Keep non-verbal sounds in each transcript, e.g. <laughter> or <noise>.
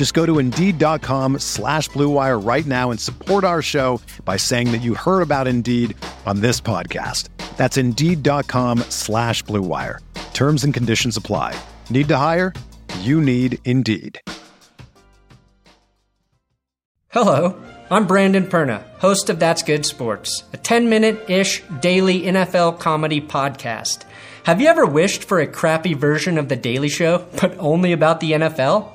Just go to Indeed.com slash BlueWire right now and support our show by saying that you heard about Indeed on this podcast. That's Indeed.com slash BlueWire. Terms and conditions apply. Need to hire? You need Indeed. Hello, I'm Brandon Perna, host of That's Good Sports, a 10 minute ish daily NFL comedy podcast. Have you ever wished for a crappy version of The Daily Show, but only about the NFL?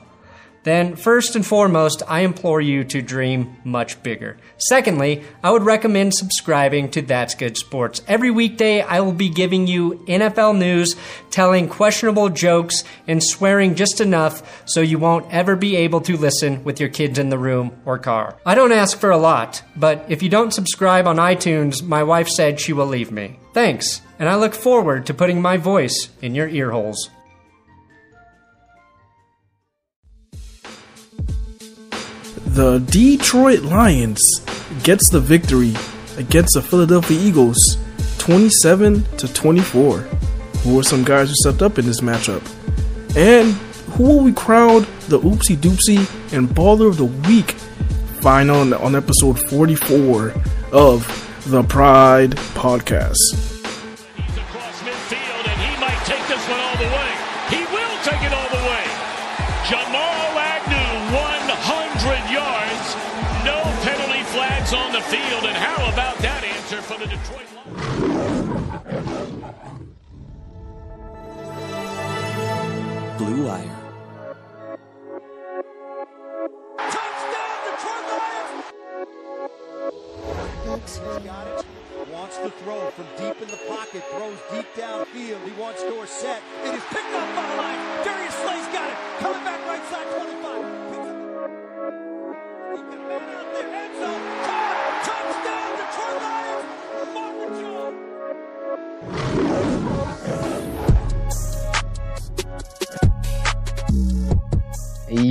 Then first and foremost, I implore you to dream much bigger. Secondly, I would recommend subscribing to That's Good Sports. Every weekday, I will be giving you NFL news, telling questionable jokes, and swearing just enough so you won't ever be able to listen with your kids in the room or car. I don't ask for a lot, but if you don't subscribe on iTunes, my wife said she will leave me. Thanks, and I look forward to putting my voice in your ear the Detroit Lions gets the victory against the Philadelphia Eagles 27 to 24. Who are some guys who stepped up in this matchup? And who will we crown the Oopsy Doopsy and Baller of the Week find on, on episode 44 of the Pride Podcast? The Detroit Lions? Blue Wire. Touchdown, Detroit Lions! Looks got it. Wants to throw from deep in the pocket. Throws deep downfield. He wants Dorsett. It is picked up by the line. Darius Slay's got it. Coming back right side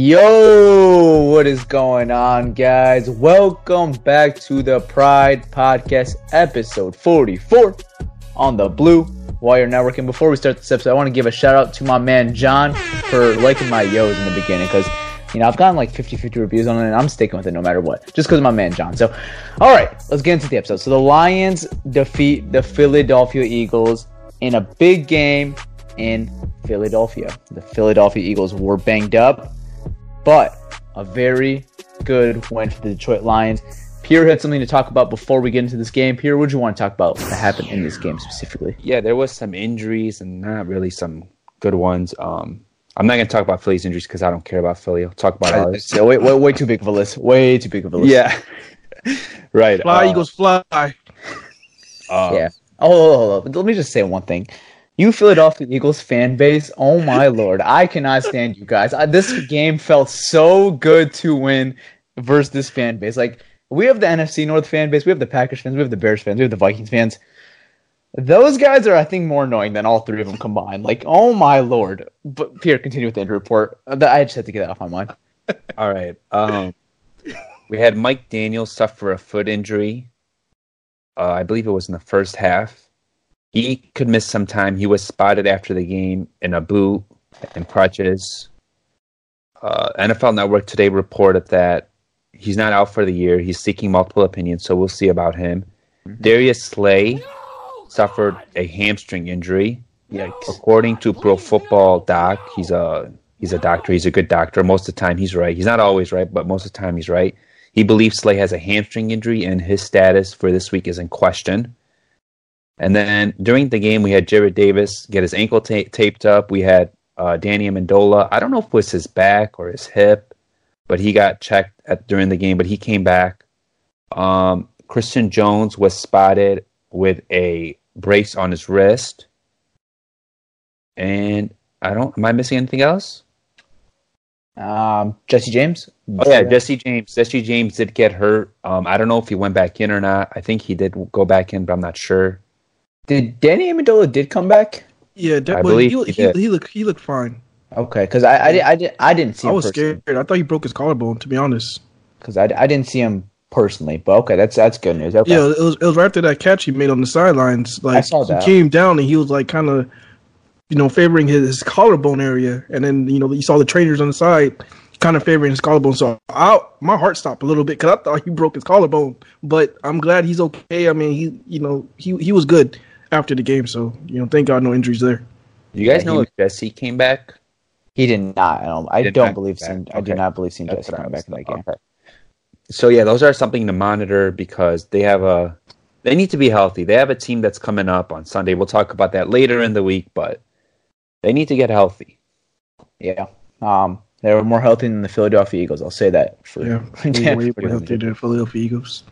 Yo, what is going on, guys? Welcome back to the Pride Podcast, episode 44 on the Blue Wire Network. And before we start this episode, I want to give a shout out to my man John for liking my yos in the beginning because, you know, I've gotten like 50 50 reviews on it and I'm sticking with it no matter what, just because of my man John. So, all right, let's get into the episode. So, the Lions defeat the Philadelphia Eagles in a big game in Philadelphia. The Philadelphia Eagles were banged up but a very good win for the Detroit Lions. Pierre had something to talk about before we get into this game. Pierre, what do you want to talk about that happened in this game specifically? Yeah, there was some injuries and not really some good ones. Um, I'm not going to talk about Philly's injuries because I don't care about Philly. I'll talk about ours. So way, way, way too big of a list. Way too big of a list. Yeah, <laughs> right. Fly, uh, Eagles, fly. uh, yeah. Oh, hold on, hold on. let me just say one thing. You Philadelphia Eagles fan base, oh my lord, I cannot stand you guys. I, this game felt so good to win versus this fan base. Like we have the NFC North fan base, we have the Packers fans, we have the Bears fans, we have the Vikings fans. Those guys are, I think, more annoying than all three of them combined. Like, oh my lord! But Pierre, continue with the injury report. Uh, I just had to get that off my mind. <laughs> All right. Um, we had Mike Daniels suffer a foot injury. Uh, I believe it was in the first half. He could miss some time. He was spotted after the game in a boot and crutches. Uh, NFL Network today reported that he's not out for the year. He's seeking multiple opinions, so we'll see about him. Darius Slay suffered a hamstring injury. Yikes! According to Pro Football Doc, he's a he's a doctor. He's a good doctor. Most of the time, he's right. He's not always right, but most of the time, he's right. He believes Slay has a hamstring injury, and his status for this week is in question. And then during the game, we had Jarrad Davis get his ankle ta- taped up. We had uh, Danny Amendola. I don't know if it was his back or his hip, but he got checked at, during the game, but he came back. Um, Christian Jones was spotted with a brace on his wrist. And I don't, am I missing anything else? Um, Jesse James. Oh yeah, Jesse James. Jesse James did get hurt. Um, I don't know if he went back in or not. I think he did go back in, but I'm not sure. Did Danny Amendola did come back? Yeah, that, I well, believe he, he he, did. he looked he looked fine. Okay, because I, I, I, di- I didn't see. I him was personally. scared. I thought he broke his collarbone. To be honest. because I, I didn't see him personally. But okay, that's that's good news. Okay. Yeah, it was it was right after that catch he made on the sidelines. Like saw that. he came down and he was like kind of, you know, favoring his, his collarbone area, and then you know you saw the trainers on the side kind of favoring his collarbone. So I, my heart stopped a little bit because I thought he broke his collarbone. But I'm glad he's okay. I mean, he you know he he was good after the game. So you know, thank God no injuries there. You guys Yeah, know he- if Jesse came back? He did not. I don't. I don't believe. Seen, back. I do not believe seen Jesse coming back in that game. okay. So yeah, those are something to monitor because they have a they need to be healthy. They have a team that's coming up on Sunday. We'll talk about that later in the week, but they need to get healthy. Yeah. Um, they were more healthy than the Philadelphia Eagles. I'll say that for you. Yeah, <laughs> damn way, way sure. healthier than Philadelphia Eagles.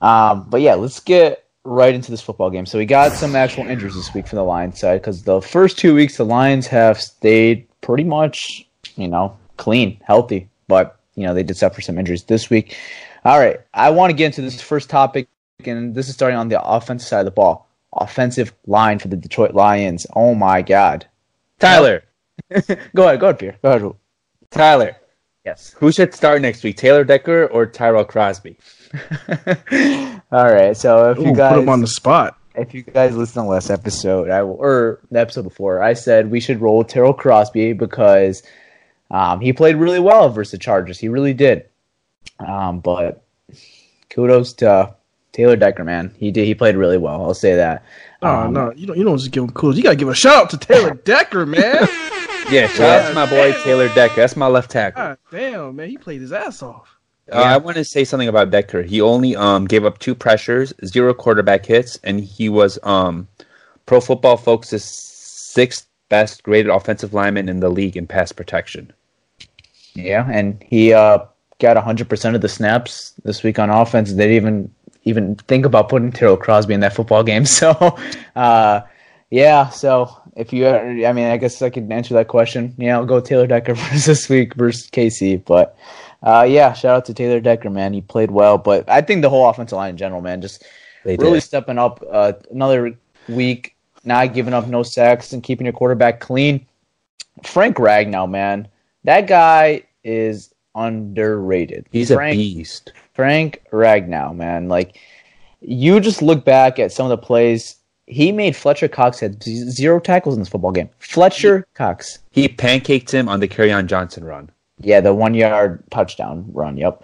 Um, but yeah, let's get right into this football game. So we got some actual injuries this week for the Lions side because the first two weeks the Lions have stayed pretty much, you know, clean, healthy, but you know they did suffer some injuries this week. All right, I want to get into this first topic, and this is starting on the offensive side of the ball. Offensive line for the Detroit Lions. Oh my God! Tyler, <laughs> Go ahead, go ahead, Pierre. Go ahead. Tyler, Yes. who should start next week? Taylor Decker or Tyrell Crosby? <laughs> All right. So if you guys put him on the spot. if you guys listened to the last episode, I will, or the episode before, I said we should roll Terrell Crosby because um, he played really well versus the Chargers. He really did. Um, but kudos to Taylor Decker, man. He did. He played really well. I'll say that. Oh Um, no, you don't you don't just give him kudos. You gotta give a shout out to Taylor <laughs> Decker, man. Yeah, shout out to my boy Taylor Decker. That's my left tackle. God damn, man, he played his ass off. Uh, I want to say something about Decker. He only um, gave up two pressures, zero quarterback hits, and he was um, Pro Football Focus's sixth best graded offensive lineman in the league in pass protection. Yeah, and he uh, got 100% of the snaps this week on offense. They didn't even even think about putting Terrell Crosby in that football game. <laughs> So, uh, yeah, so if you, I mean, I guess I could answer that question. Yeah, I'll go Taylor Decker <laughs> versus this week versus KC. But uh, yeah, shout out to Taylor Decker, man. He played well. But I think the whole offensive line in general, man, just They really did. stepping up uh, another week, not giving up no sacks and keeping your quarterback clean. Frank Ragnow, man, that guy is underrated. He's Frank, a beast. Frank Ragnow, man, like you just look back at some of the plays. He made Fletcher Cox had zero tackles in this football game. Fletcher Cox, He pancaked him on the Kerryon Johnson run. Yeah, the one yard touchdown run. Yep.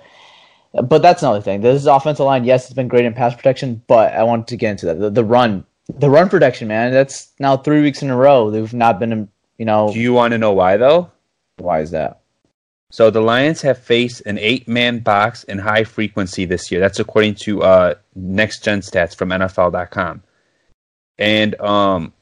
But that's another thing. This is offensive line. Yes, it's been great in pass protection, but I want to get into that. The, the run, the run protection, man. That's now three weeks in a row. They've not been, you know, Do you want to know why, though? why is that? So the Lions have faced an eight-man box in high frequency this year. That's according to uh, Next Gen Stats from NFL.com. And um,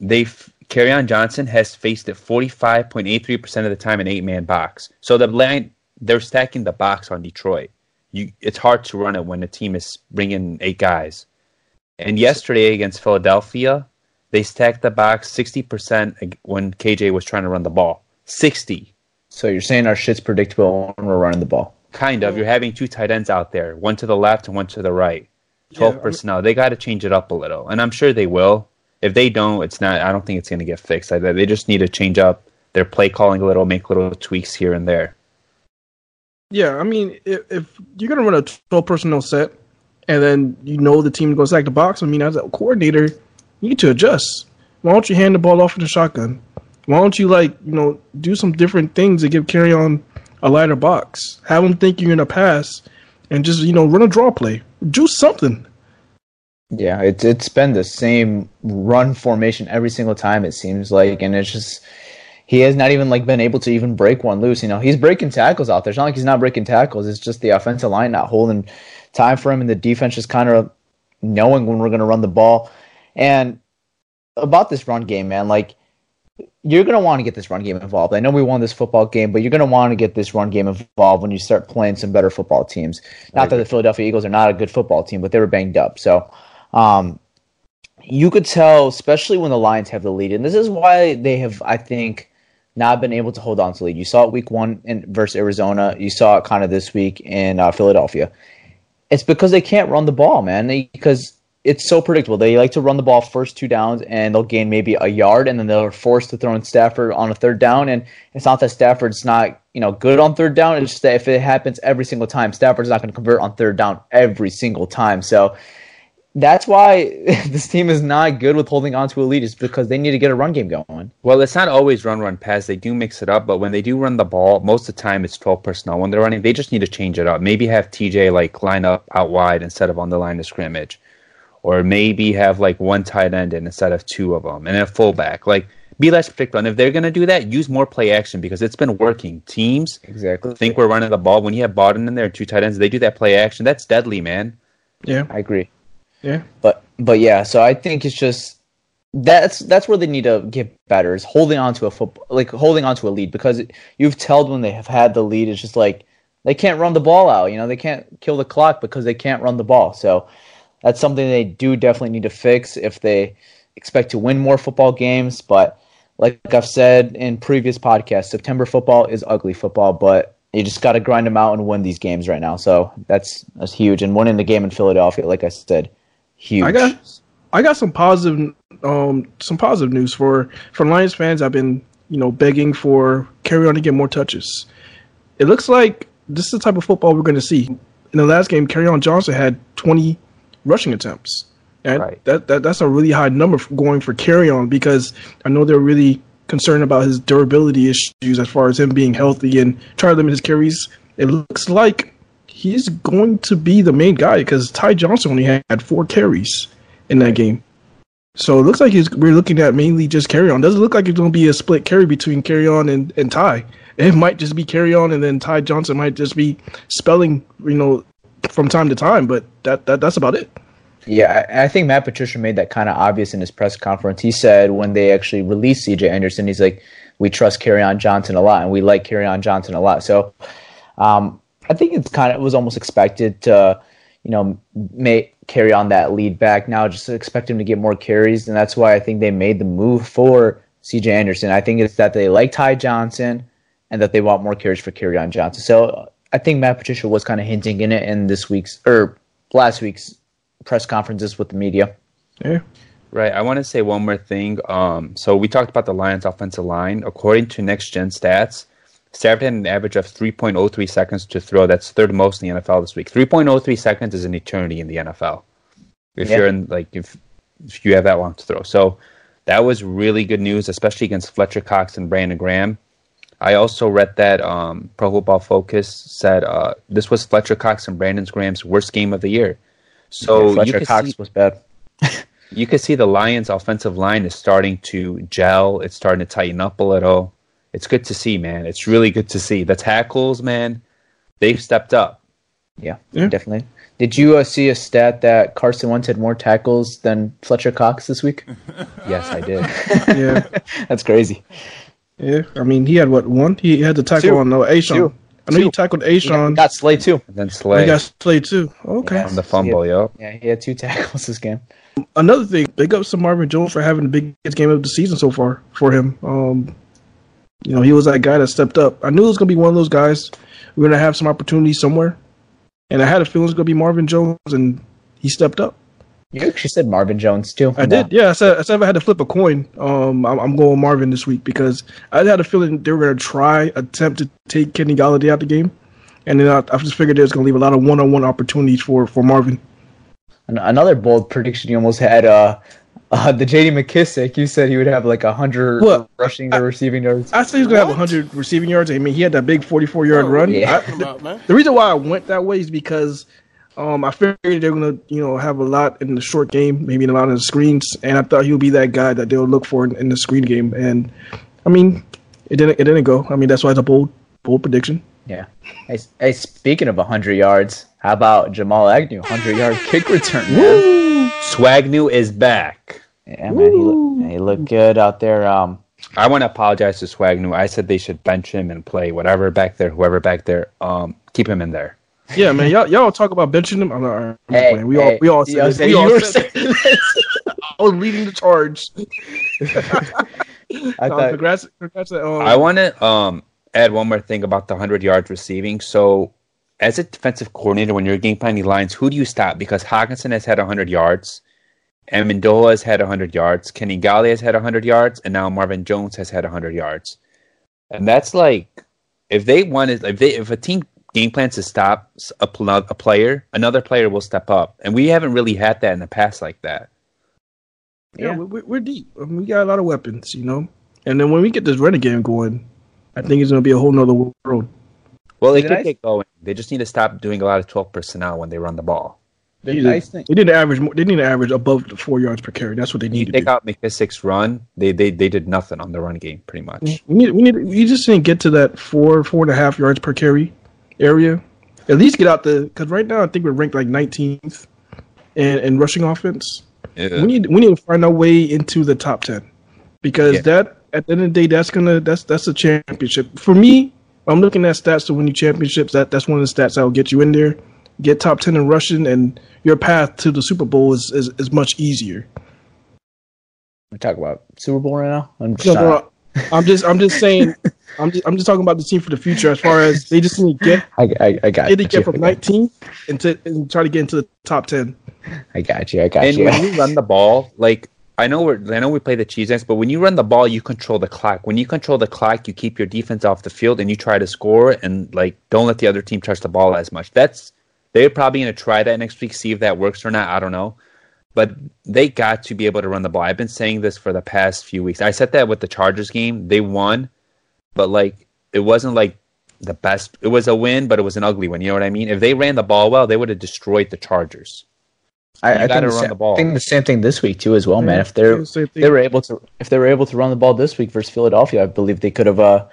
they Carry Johnson has faced it 45.83% of the time in eight-man box. So the line they're stacking the box on Detroit. You, it's hard to run it when the team is bringing eight guys. And yesterday against Philadelphia, they stacked the box 60% when KJ was trying to run the ball. 60. So you're saying our shit's predictable when we're running the ball? Kind of. You're having two tight ends out there, one to the left and one to the right. Twelve Yeah, I mean- personnel. They got to change it up a little, and I'm sure they will. If they don't, it's not. I don't think it's going to get fixed. They just need to change up their play calling a little, make little tweaks here and there. Yeah, I mean, if, if you're gonna run a 12 personnel set, and then you know the team goes back to box, I mean, as a coordinator, you need to adjust. Why don't you hand the ball off in the shotgun? Why don't you like you know do some different things to give Kerryon a lighter box? Have them think you're gonna pass, and just you know run a draw play. Do something. Yeah, it's it's been the same run formation every single time it seems like, and it's just he has not even like been able to even break one loose. You know, he's breaking tackles out there. It's not like he's not breaking tackles. It's just the offensive line not holding time for him, and the defense just kind of knowing when we're going to run the ball. And about this run game, man, like you're going to want to get this run game involved. I know we won this football game, but you're going to want to get this run game involved when you start playing some better football teams. Not that the Philadelphia Eagles are not a good football team, but they were banged up. So, um, you could tell, especially when the Lions have the lead, and this is why they have, I think, not been able to hold on to the lead. You saw it week one in, versus Arizona. You saw it kind of this week in uh, Philadelphia. It's because they can't run the ball, man. They, because it's so predictable. They like to run the ball first two downs, and they'll gain maybe a yard, and then they're forced to throw in Stafford on a third down. And it's not that Stafford's not you know good on third down. It's just that if it happens every single time, Stafford's not going to convert on third down every single time. So that's why <laughs> this team is not good with holding on to a lead is because they need to get a run game going. Well, it's not always run, run, pass. They do mix it up, but when they do run the ball, most of the time it's 12 personnel. When they're running, they just need to change it up. Maybe have TJ like line up out wide instead of on the line of scrimmage or maybe have like one tight end in instead of two of them and a fullback. Like be less predictable. And if they're going to do that, use more play action because it's been working. Teams exactly think we're running the ball when you have Bawden in there, two tight ends. They do that play action. That's deadly, man. Yeah, I agree. Yeah, but but yeah, so I think it's just that's that's where they need to get better is holding on to a football like holding on to a lead because you've told when they have had the lead it's just like they can't run the ball out you know they can't kill the clock because they can't run the ball so that's something they do definitely need to fix if they expect to win more football games. But like I've said in previous podcasts, September football is ugly football, but you just got to grind them out and win these games right now. So that's that's huge. And winning the game in Philadelphia, like I said, huge. I got I got some positive um some positive news for for Lions fans. I've been you know begging for Kerryon to get more touches. It looks like this is the type of football we're going to see. In the last game, Kerryon Johnson had 20 rushing attempts. And right. that, that that's a really high number for going for Kerryon because I know they're really concerned about his durability issues as far as him being healthy and trying to limit his carries. It looks like he's going to be the main guy because Ty Johnson only had four carries in that game. So it looks like we're looking at mainly just Kerryon. Doesn't look like it's going to be a split carry between Kerryon and, and Ty. It might just be Kerryon and then Ty Johnson might just be spelling, you know, from time to time, but that, that that's about it. Yeah, I, think Matt Patricia made that kind of obvious in his press conference. He said when they actually released C.J. Anderson, he's like, "We trust Kerryon Johnson a lot, and we like Kerryon Johnson a lot." So, um, I think it's kind of it was almost expected to, you know, make Kerryon that lead back. Now, just expect him to get more carries, and that's why I think they made the move for C.J. Anderson. I think it's that they like Ty Johnson, and that they want more carries for Kerryon Johnson. So I think Matt Patricia was kind of hinting in it in this week's or last week's press conferences with the media. Yeah. Right. I want to say one more thing. Um, so we talked about the Lions' offensive line. According to Next Gen Stats, Stafford had an average of 3.03 seconds to throw. That's third most in the NFL this week. 3.03 seconds is an eternity in the NFL. If yeah. you're in like if if you have that long to throw, so that was really good news, especially against Fletcher Cox and Brandon Graham. I also read that um, Pro Football Focus said uh, this was Fletcher Cox and Brandon Graham's worst game of the year. So yeah, Fletcher Cox see, was bad. <laughs> you can see the Lions' offensive line is starting to gel. It's starting to tighten up a little. It's good to see, man. It's really good to see. The tackles, man, they've stepped up. Yeah, yeah. definitely. Did you uh, see a stat that Carson Wentz had more tackles than Fletcher Cox this week? <laughs> yes, I did. <laughs> yeah, <laughs> that's crazy. Yeah, I mean, he had what one? He had to tackle two. on uh, A'Shawn. I know Two. he tackled A'Shawn. He got Slay too. And then Slay. He got Slay too. Okay. Yeah, on the fumble, yeah. yep. Yeah, he had two tackles this game. Another thing, big up to Marvin Jones for having the biggest game of the season so far for him. Um, you know, he was that guy that stepped up. I knew it was gonna be one of those guys. We're gonna have some opportunity somewhere, and I had a feeling it was gonna be Marvin Jones, and he stepped up. You actually said Marvin Jones too. I did. Yeah, I said, I said if I had to flip a coin, um, I'm, I'm, going Marvin this week because I had a feeling they were going to try attempt to take Kenny Golladay out of the game, and then I, I just figured going to leave a lot of one-on-one opportunities for for Marvin. Another bold prediction you almost had. Uh, uh, the J.D. McKissic, you said he would have like hundred rushing or receiving yards. I said he's gonna what? have hundred receiving yards. I mean, he had that big forty-four yard oh, run. Yeah. I, the, the, reason why I went that way is because um, I figured they're gonna, you know, have a lot in the short game, maybe a lot of the screens, and I thought he would be that guy that they'll look for in, in, the screen game. And I mean, it didn't, it didn't go. I mean, that's why it's a bold, bold prediction. Yeah. Hey, hey speaking of hundred yards, how about Jamal Agnew, hundred yard kick return? Woo! Swagnew is back. Yeah, man, he, look, he looked good out there. Um, I want to apologize to Swagnew. I said they should bench him and play whatever back there, whoever back there. Um, keep him in there. Yeah, man, y'all y'all talk about benching him. I'm, not, I'm Hey, playing. We all we all you said this. We all were said saying <laughs> I was leading the charge. <laughs> I No, thought, congrats, congrats. to, Um, I want to um, add one more thing about the 100 yards receiving. So, as a defensive coordinator, when you're game planning lines, who do you stop? Because Hockenson has had 100 yards, and Mendola has had 100 yards, Kenny Galle has had 100 yards, and now Marvin Jones has had 100 yards. And that's like, if they wanted, if they, if a team game plans to stop a, pl- a player, another player will step up, and we haven't really had that in the past like that. yeah, yeah. we- we're deep. I mean, we got a lot of weapons, you know. And then when we get this running game going, I think it's gonna be a whole nother world. Well, they The could nice- get going. They just need to stop doing a lot of 12 personnel when they run the ball. the They nice need, thing. they need to average. more- They need to average above the four yards per carry. That's what they you need to take do. out McKissic's run, they, they they did nothing on the run game pretty much. We need. We need. We just didn't get to that four, four and a half yards per carry area. At least get out the because right now I think we're ranked like 19th in, in rushing offense. Yeah. We need we need to find our way into the top ten because Yeah. that at the end of the day that's gonna that's that's a championship for me. I'm looking at stats to win you championships. That that's one of the stats that will get you in there. Get top ten in rushing, and your path to the Super Bowl is is, is much easier. We talk about Super Bowl right now. I'm just no, I'm just I'm just saying <laughs> I'm just I'm just talking about the team for the future as far as they just need to get I, I, I got they need to you. get from 19 and to and try to get into the top 10. I got you. I got And you. when you run the ball, like I know we're I know we play the cheese ends, but when you run the ball, you control the clock. When you control the clock, you keep your defense off the field and you try to score and like don't let the other team touch the ball as much. That's they're probably gonna try that next week, see if that works or not. I don't know. But they got to be able to run the ball. I've been saying this for the past few weeks. I said that with the Chargers game. They won, but like it wasn't like the best. It was a win, but it was an ugly one. You know what I mean? If they ran the ball well, they would have destroyed the Chargers. I, I think the, run the ball. I think the same thing this week too, as well, man. If they're the they were able to if they were able to run the ball this week versus Philadelphia, I believe they could have, uh,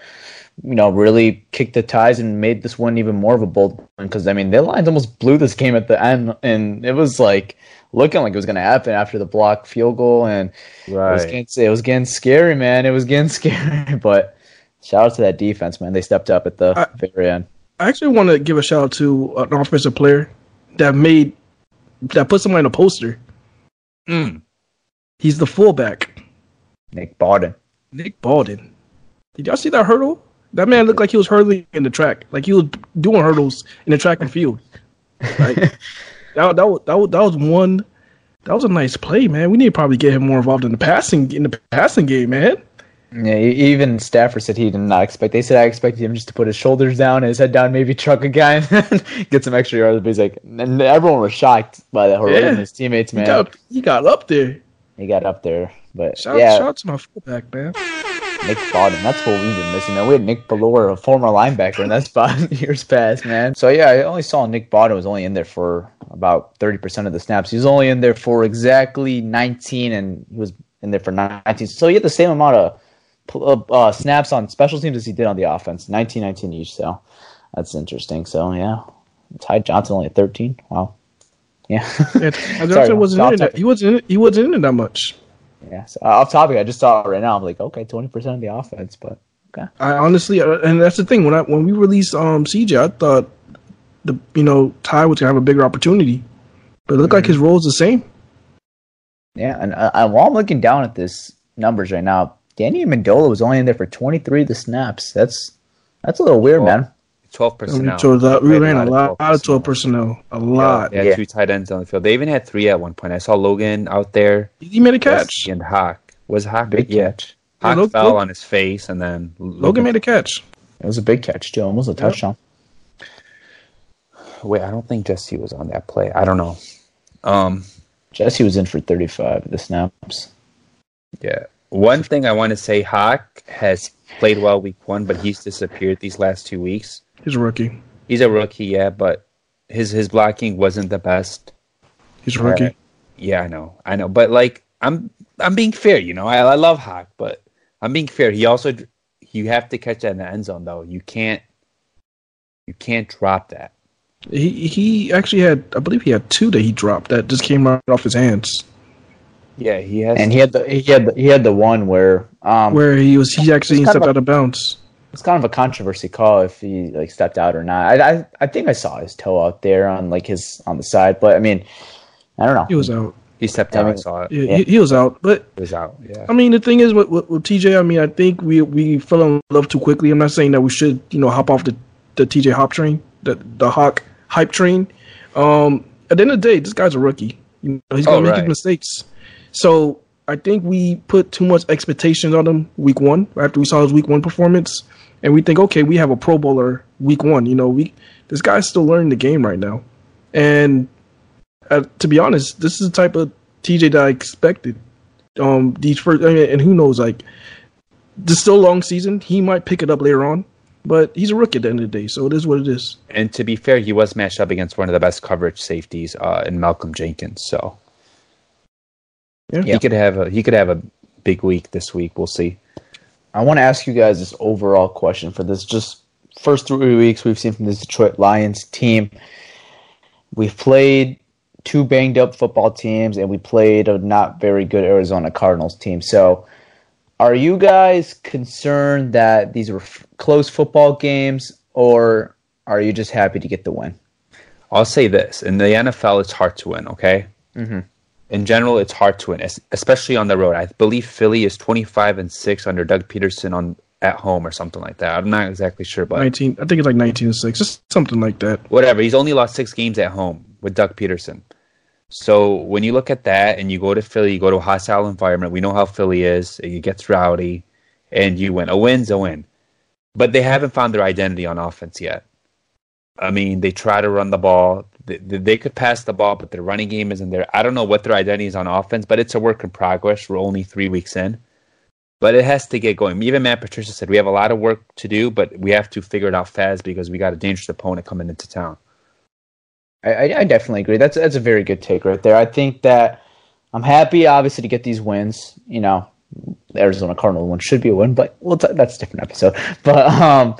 you know, really kicked the ties and made this one even more of a bold one. Because I mean, their lines almost blew this game at the end, and it was like looking like it was going to happen after the block field goal, and it was getting it was getting scary, man. It was getting <laughs> scary, but. Shout out to that defense, man. They stepped up at the I- very end. I actually want to give a shout out to an offensive player that made that put somebody in a poster. Mm. He's the fullback, Nick Bawden. Nick Bawden. Did y'all see that hurdle? That man looked like he was hurdling in the track, like he was doing hurdles in the track and field. Like <laughs> that, that, was, that, was, that was one. That was a nice play, man. We need to probably get him more involved in the passing in the passing game, man. Yeah, even Stafford said he did not expect. They said I expected him just to put his shoulders down, his head down, maybe truck a guy, and <laughs> get some extra yards. But he's like, and everyone was shocked by that. Horror Yeah. and his teammates, He man, got he got up there. he got up there. But Shout, yeah, shout out to my fullback, man. Nick Bawden, that's what we've been missing. Man, we had Nick Bellore, a former linebacker, in that <laughs> spot in <laughs> years past, man. So yeah, I only saw Nick Bawden was only in there for about thirty percent of the snaps. He was only in there for exactly nineteen, and he was in there for nineteen. So he had the same amount of uh, uh, snaps on special teams as he did on the offense, 19, 19 each. So that's interesting. So yeah, Ty Johnson only at thirteen. Wow. Yeah. Yeah, <laughs> Sorry, Johnson wasn't in it. He wasn't. In he wasn't in it that much. Yeah. So, uh, off topic, I just saw it right now. I'm like, okay, twenty percent of the offense, but okay. I honestly, uh, and that's the thing. When I when we released um CJ, I thought the you know Ty was gonna have a bigger opportunity, but it looked like his role is the same. Yeah, and uh, while I'm looking down at this numbers right now, Danny Amendola was only in there for 23 of the snaps. That's that's a little weird, Well, man. Twelve personnel. mean, so that, we ran a lot, of twelve personnel. personnel, a lot. They had Yeah. two tight ends on the field. They even had three at one point. I saw Logan out there. He made a catch. And Hawk was Hawk. Big yeah. catch. Hawk Yeah, Log- fell on his face, and then Logan made a catch. It was a big catch, too. Almost a touchdown. Wait, I don't think Jesse was on that play. I don't know. Um, Jesse was in for 35 of the snaps. yeah. One thing I want to say, Hawk has played well week one, but he's disappeared these last two weeks. He's a rookie. He's a rookie, yeah, but his his blocking wasn't the best. He's a rookie. Uh, yeah, I know, I know, but like I'm I'm being fair, you know. I, I love Hawk, but I'm being fair. He also you have to catch that in the end zone though. You can't you can't drop that. He he actually had, I believe he had two that he dropped that just came right off his hands. Yeah, he has. and he had the he had the, he had the one where um where he was he actually stepped of a- out of bounds. it's kind of a controversy call if he like stepped out or not. I, I I think I saw his toe out there on like his on the side, but I mean, I don't know. He was out. he stepped out. I mean- saw it. Yeah, He, he was out. But He was out. Yeah. I mean, the thing is with, with, with TJ. I mean, I think we we fell in love too quickly. I'm not saying that we should you know hop off the the TJ Hop train, the the Hawk hype train. Um, at the end of the day, this guy's a rookie. You know, he's gonna Oh, make right. his mistakes. So I think we put too much expectations on him week one after we saw his week one performance, and we think, okay, we have a Pro Bowler week one. You know, we this guy's still learning the game right now, and uh, to be honest, this is the type of TJ that I expected. Um, these first, I mean, and who knows, like this still long season. He might pick it up later on, but he's a rookie at the end of the day, so it is what it is. And to be fair, he was matched up against one of the best coverage safeties uh, in Malcolm Jenkins. So Yeah. he could have a he could have a big week this week. We'll see. I want to ask you guys this overall question for this just first three weeks we've seen from this Detroit Lions team. We've played two banged up football teams and we played a not very good Arizona Cardinals team. So, are you guys concerned that these were f- close football games or are you just happy to get the win? I'll say this: in the NFL, it's hard to win. Okay. Mhm. In general, it's hard to win, especially on the road. I believe Philly is twenty-five and six under Doug Pederson on at home or something like that. I'm not exactly sure, but Nineteen, I think it's like nineteen and six, just something like that. whatever. He's only lost six games at home with Doug Pederson. So when you look at that and you go to Philly, you go to a hostile environment. We know how Philly is. It gets rowdy, and you win. A win's a win, but they haven't found their identity on offense yet. I mean, they try to run the ball. They, could pass the ball, but their running game isn't there. I don't know what their identity is on offense, but it's a work in progress. We're only three weeks in, but it has to get going. Even Matt Patricia said we have a lot of work to do, but we have to figure it out fast because we got a dangerous opponent coming into town. I, I, definitely agree. That's that's a very good take right there. I think that I'm happy, obviously, to get these wins. You know, Arizona Cardinal one should be a win, but well, that's a different episode. <laughs> But um,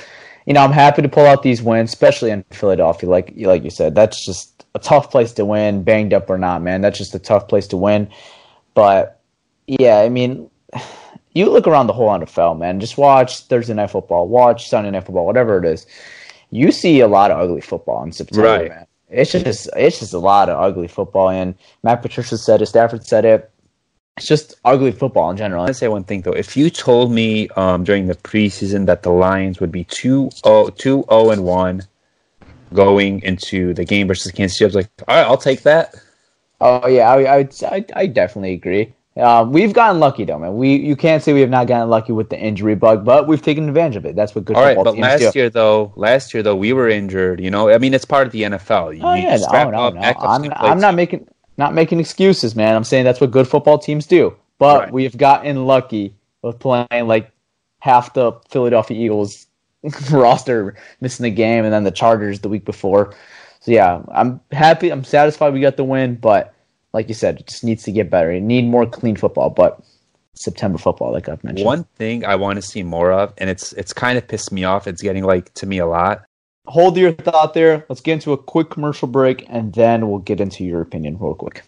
you know, I'm happy to pull out these wins, especially in Philadelphia. Like like you said, that's just a tough place to win, banged up or not, man. That's just a tough place to win. But yeah, I mean, <sighs> you look around the whole NFL, man. Just watch Thursday night football, watch Sunday night football, whatever it is. You see a lot of ugly football in September, Right. man. It's just it's just a lot of ugly football, and Matt Patricia said it, Stafford said it. It's just ugly football in general. To say one thing though. If you told me um, during the preseason that the Lions would be 2 0 2 0 and 1 going into the game versus Kansas City, I was like, all right, I'll take that. Oh yeah, I I, would- I, I definitely agree. Um, we've gotten lucky though, man. We you can't say we have not gotten lucky with the injury bug, but we've taken advantage of it. That's what good All right, but last do. year though, last year though, we were injured. You know, I mean, it's part of the NFL. You Oh yeah, no, no, no. I'm, I'm not making not making excuses, man. I'm saying that's what good football teams do. But Right. we've gotten lucky with playing like half the Philadelphia Eagles <laughs> roster missing the game, and then the Chargers the week before. So yeah, I'm happy. I'm satisfied we got the win, but like you said, it just needs to get better. You need more clean football, but September football, like I've mentioned. One thing I want to see more of, and it's it's kind of pissed me off. It's getting like to me a lot. Hold your thought there. Let's get into a quick commercial break, and then we'll get into your opinion real quick.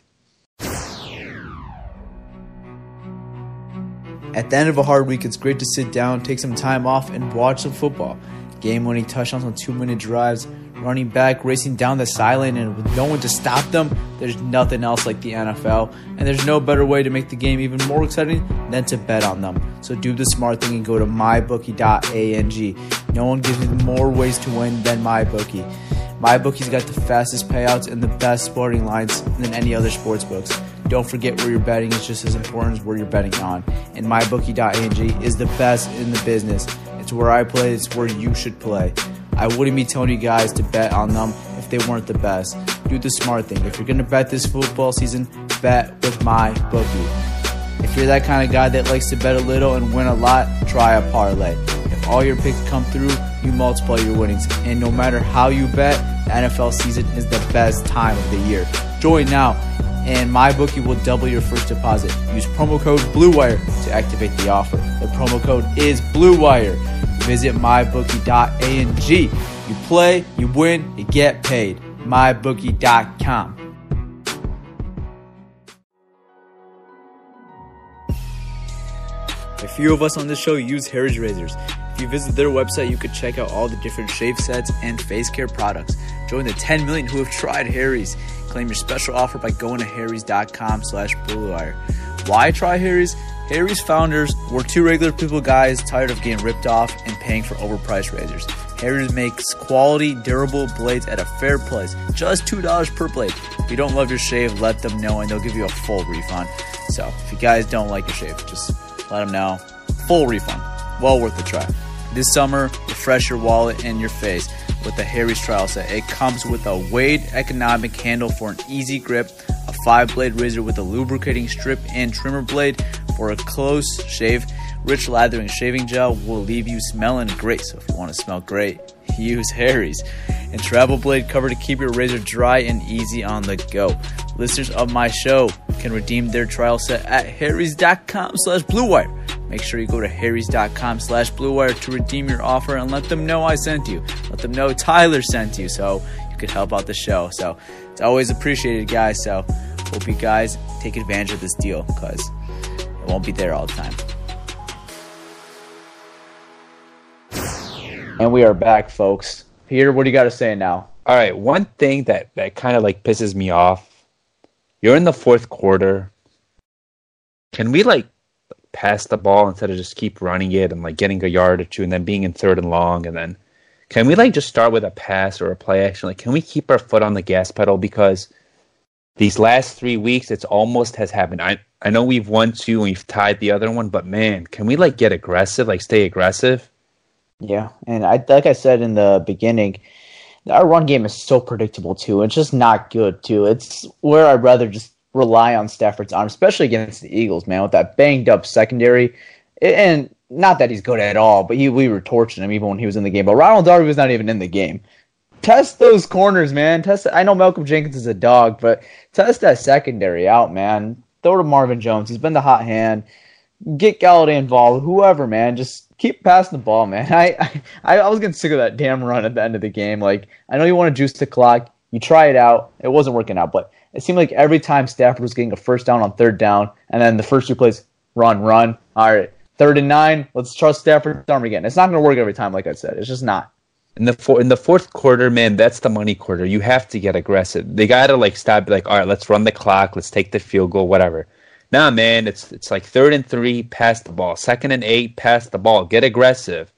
At the end of a hard week, it's great to sit down, take some time off, and watch some football. Game winning touchdowns on two minute drives, running back racing down the sideline, and with no one to stop them, there's nothing else like the NFL. And there's no better way to make the game even more exciting than to bet on them. So do the smart thing and go to mybookie.ag. No one gives you more ways to win than MyBookie. MyBookie's got the fastest payouts and the best sporting lines than any other sports books. Don't forget where you're betting is just as important as where you're betting on. And mybookie.ag is the best in the business. It's where I play, it's where you should play. I wouldn't be telling you guys to bet on them if they weren't the best. Do the smart thing. If you're going to bet this football season, bet with my bookie. If you're that kind of guy that likes to bet a little and win a lot, try a parlay. If all your picks come through, you multiply your winnings. And no matter how you bet, the NFL season is the best time of the year. Join now, and MyBookie will double your first deposit. Use promo code BLUEWIRE to activate the offer. The promo code is BLUEWIRE. Visit mybookie.ag. You play, you win, you get paid. MyBookie.com. A few of us on this show use Harry's razors. If you visit their website, you could check out all the different shave sets and face care products. Join the 10 million who have tried Harry's. Claim your special offer by going to harrys.com slash bluewire. Why try Harry's? Harry's founders were two regular people guys tired of getting ripped off and paying for overpriced razors. Harry's makes quality, durable blades at a fair price, just $2 per blade. If you don't love your shave, let them know and they'll give you a full refund. So, if you guys don't like your shave, just let them know. Full refund. Well worth the try. This summer, refresh your wallet and your face with the Harry's trial set. It comes with a weighted ergonomic handle for an easy grip, a five blade razor with a lubricating strip and trimmer blade for a close shave. Rich lathering shaving gel will leave you smelling great. So if you want to smell great, <laughs> use Harry's. And travel blade cover to keep your razor dry and easy on the go. Listeners of my show can redeem their trial set at harrys.com slash bluewire. Make sure you go to harrys.com slash bluewire to redeem your offer and let them know I sent you. Let them know Tyler sent you so you could help out the show. So it's always appreciated, guys. So hope you guys take advantage of this deal because it won't be there all the time. And we are back, folks. Peter, what do you got to say now? All right, one thing that that kind of like pisses me off. You're in the fourth quarter. Can we like pass the ball instead of just keep running it and like getting a yard or two and then being in third and long and then can we like just start with a pass or a play action? Like can we keep our foot on the gas pedal because these last three weeks it's almost has happened. I I know we've won two and we've tied the other one, but man, can we like get aggressive, like stay aggressive? Yeah, and I like I said in the beginning, our run game is so predictable too. It's just not good too. It's where I'd rather just rely on Stafford's arm, especially against the Eagles, man, with that banged up secondary. And not that he's good at all, but he, we were torching him even when he was in the game. But Ronald Darby was not even in the game. Test those corners, man. Test. I know Malcolm Jenkins is a dog, but test that secondary out, man. Throw to Marvin Jones. He's been the hot hand. Get Golladay involved. Whoever, man. Just keep passing the ball, man. <laughs> I, I I was getting sick of that damn run at the end of the game. Like I know you want to juice the clock. You try it out. It wasn't working out, but it seemed like every time Stafford was getting a first down on third down, and then the first two plays, run, run. All right, third and nine. Let's trust Stafford's arm again. It's not going to work every time, like I said. It's just not. In the four, in the fourth quarter, man, that's the money quarter. You have to get aggressive. They got to like stop. Like, all right, let's run the clock. Let's take the field goal. Whatever. Nah, man, it's it's like third and three, pass the ball. Second and eight, pass the ball. Get aggressive.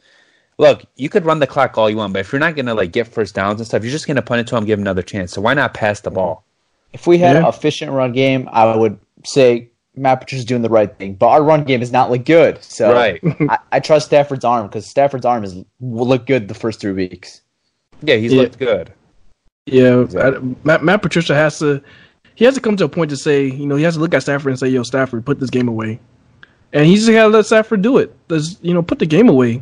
Look, you could run the clock all you want, but if you're not gonna like get first downs and stuff, you're just gonna punt it to him, give him another chance. So why not pass the ball? If we had Yeah. an efficient run game, I would say Matt Patricia's doing the right thing. But our run game is not look good. So Right. <laughs> I, I trust Stafford's arm because Stafford's arm is will look good the first three weeks. Yeah, he's Yeah. looked good. Yeah, Exactly. I- Matt, Matt Patricia has to. He has to come to a point to say, you know, he has to look at Stafford and say, "Yo, Stafford, put this game away," and he's just got to let Stafford do it. Let's, you know, put the game away.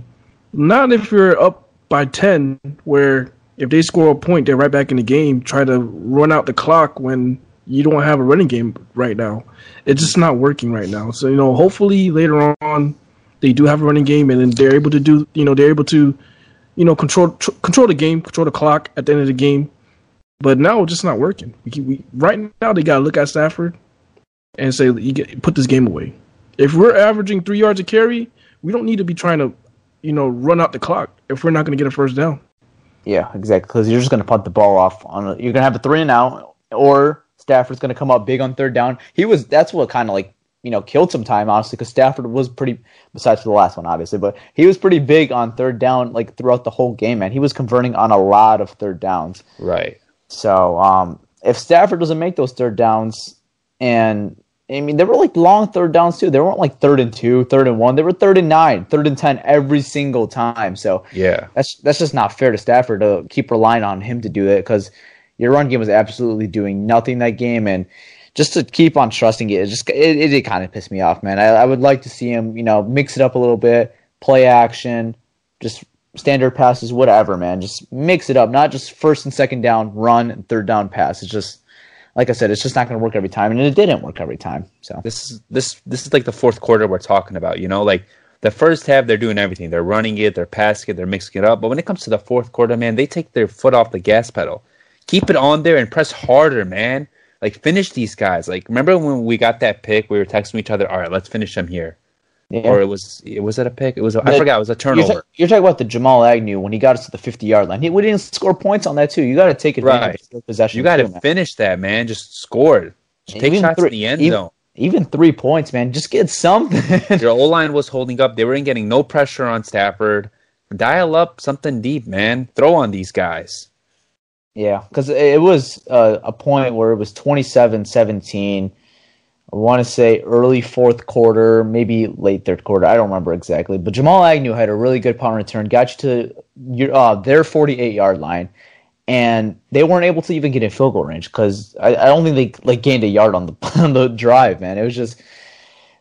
Not if you're up by ten, where if they score a point, they're right back in the game. Try to run out the clock when you don't have a running game right now. It's just not working right now. So you know, hopefully later on they do have a running game, and then they're able to do, you know, they're able to, you know, control tr- control the game, control the clock at the end of the game. But now it's just not working. We, we right now they gotta look at Stafford and say, you get, put this game away. If we're averaging three yards a carry, we don't need to be trying to, you know, run out the clock if we're not going to get a first down. Yeah, exactly. Because you're just going to punt the ball off on. A, you're going to have a three and out, or Stafford's going to come up big on third down. He was. That's what kind of like you know killed some time honestly because Stafford was pretty. Besides for the last one, obviously, but he was pretty big on third down like throughout the whole game. Man, he was converting on a lot of third downs. Right. So um, if Stafford doesn't make those third downs, and I mean there were like long third downs too. They weren't like third and two, third and one. They were third and nine, third and ten every single time. So Yeah. that's that's just not fair to Stafford to keep relying on him to do that because your run game was absolutely doing nothing that game, and just to keep on trusting it, it just it, it did kind of piss me off, man. I, I would like to see him, you know, mix it up a little bit, play action, just standard passes, whatever, man. Just mix it up, not just first and second down run and third down pass. It's just like I said, it's just not going to work every time, and it didn't work every time. So This is this this is like the fourth quarter we're talking about. You know, like the first half they're doing everything. They're running it, they're passing it, they're mixing it up. But when it comes to the fourth quarter, man, they take their foot off the gas pedal. Keep it on there and press harder, man. Like finish these guys. Like remember when we got that pick, we were texting each other, all right, let's finish them here. Yeah. or it was it was it a pick? It was a, I forgot. It was a You're, turnover. ta- you're talking about the Jamal Agnew when he got us to the 50 yard line. He, we didn't score points on that too. You got to take advantage Right. of possession. you got to finish that, man. Just score. Just take shots three- in the end even- zone. Even three points, man. Just get something. <laughs> Your O line was holding up. They weren't getting no pressure on Stafford. Dial up something deep, man. Throw on these guys. Yeah, because it was uh, a point where it was 27 17. I want to say early fourth quarter, maybe late third quarter. I don't remember exactly. But Jamal Agnew had a really good punt return, got you to your, uh, their 48 yard line, and they weren't able to even get in field goal range because I, I don't think they like gained a yard on the <laughs> on the drive. Man, it was just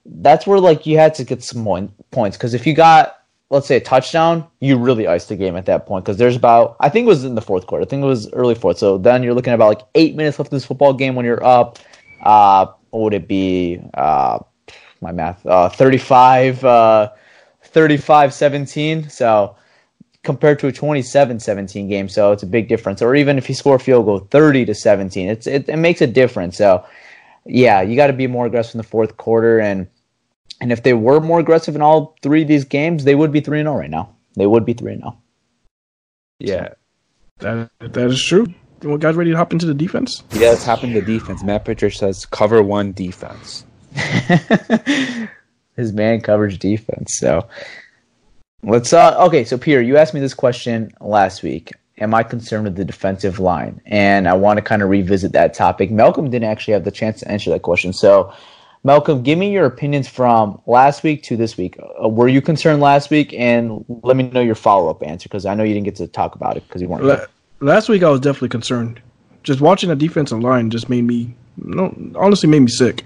that's where like you had to get some points because if you got let's say a touchdown, you really iced the game at that point because there's about I think it was in the fourth quarter. I think it was early fourth. So then you're looking at about like eight minutes left in this football game when you're up. Uh, what would it be? Uh, my math. Uh, 35, uh, 35, 17. So compared to a 27-17 game, so it's a big difference. Or even if you score a field goal, 30 to 17, it's it, it makes a difference. So yeah, you got to be more aggressive in the fourth quarter and. And if they were more aggressive in all three of these games, they would be 3 0 right now. They would be 3 0. Yeah. That that is true. You guys ready to hop into the defense? Yeah, let's hop into defense. Matt Patricia says cover one defense. <laughs> His man coverage defense. So let's uh okay, so Peter, you asked me this question last week. Am I concerned with the defensive line? And I want to kind of revisit that topic. Malcolm didn't actually have the chance to answer that question. So Malcolm, give me your opinions from last week to this week. Uh, were you concerned last week? And let me know your follow up answer because I know you didn't get to talk about it because you weren't. La- last week I was definitely concerned. Just watching the defensive line just made me, no, honestly, made me sick.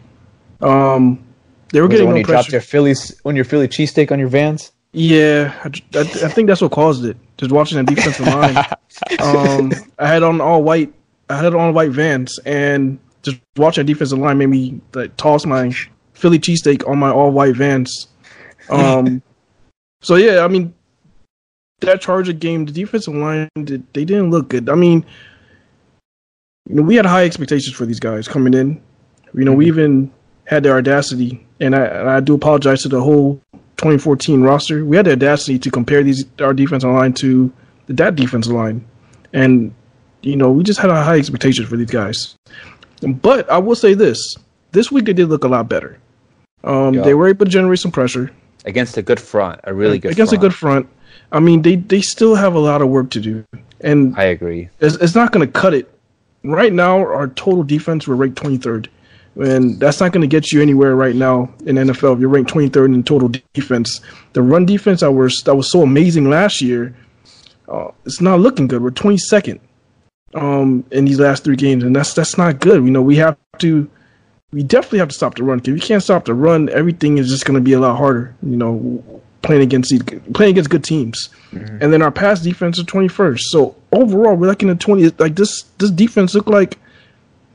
Um, they were Was it getting when no you dropped your Phillies when your Philly cheesesteak on your vans? Yeah, I, I, I think that's what caused it. Just watching the defensive line. <laughs> Um, I had on all white. I had on white Vans, and just watching the defensive line made me like toss my Philly cheesesteak on my all white Vans. Um, <laughs> so yeah, I mean that Charger game, the defensive line, did- they didn't look good. I mean, you know, we had high expectations for these guys coming in. You know, we even had the audacity, and I, and I do apologize to the whole 2014 roster. We had the audacity to compare these our defensive line to that defensive line, and you know, we just had a high expectations for these guys. But I will say this: this week they did look a lot better. Um. They were able to generate some pressure Against a good front, a really good against front. a good front. I mean, they they still have a lot of work to do, and I agree. it's, it's not going to cut it. Right now, our total defense we're ranked 23rd, and that's not going to get you anywhere right now in NFL. If you're ranked 23rd in total defense, the run defense that was that was so amazing last year, uh, it's not looking good. We're 22nd um, in these last three games, and that's that's not good. You know, we have to, we definitely have to stop the run. If we can't stop the run, everything is just going to be a lot harder. You know, playing against playing against good teams, and then our pass defense is 21st. So overall, we're like in the 20. Like this, this defense look like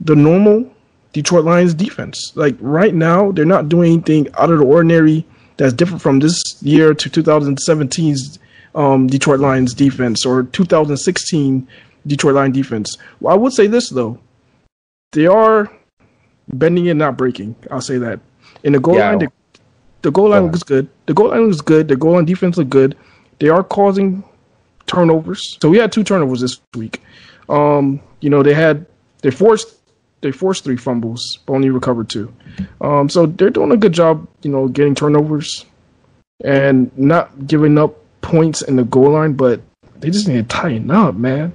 the normal Detroit Lions defense. Like right now, they're not doing anything out of the ordinary that's different from this year to 2017's um, Detroit Lions defense or 2016 Detroit line defense. Well, I would say this though, they are bending and not breaking. I'll say that. In the goal Yeah. line, the, the goal line Go looks good. The goal line looks good. The goal line defense look good. They are causing turnovers. So we had two turnovers this week. Um, you know, they had they forced they forced three fumbles, but only recovered two. Um, so they're doing a good job, you know, getting turnovers and not giving up points in the goal line, but they just need to tighten up, man.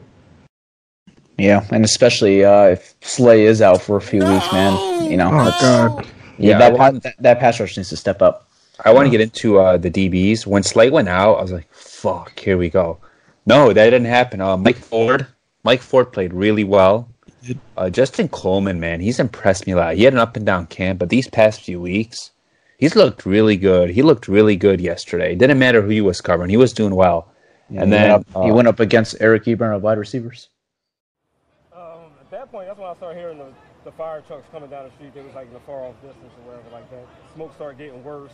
Yeah, and especially uh, if Slay is out for a few weeks, man. You know, Oh God. yeah, Yeah, that, want- that that pass rush needs to step up. I want to get into uh, the DBs. When Slay went out, I was like, "Fuck, here we go." No, that didn't happen. Uh, Mike Ford, Mike Ford played really well. Uh, Justin Coleman, man, he's impressed me a lot. He had an up and down camp, but these past few weeks, he's looked really good. He looked really good yesterday. It didn't matter who he was covering; he was doing well. and he then went up, he uh, went up against Eric Ebron of wide receivers. Point, that's when I started hearing the, the fire trucks coming down the street. They was like in the far off distance or wherever like that. Smoke started getting worse.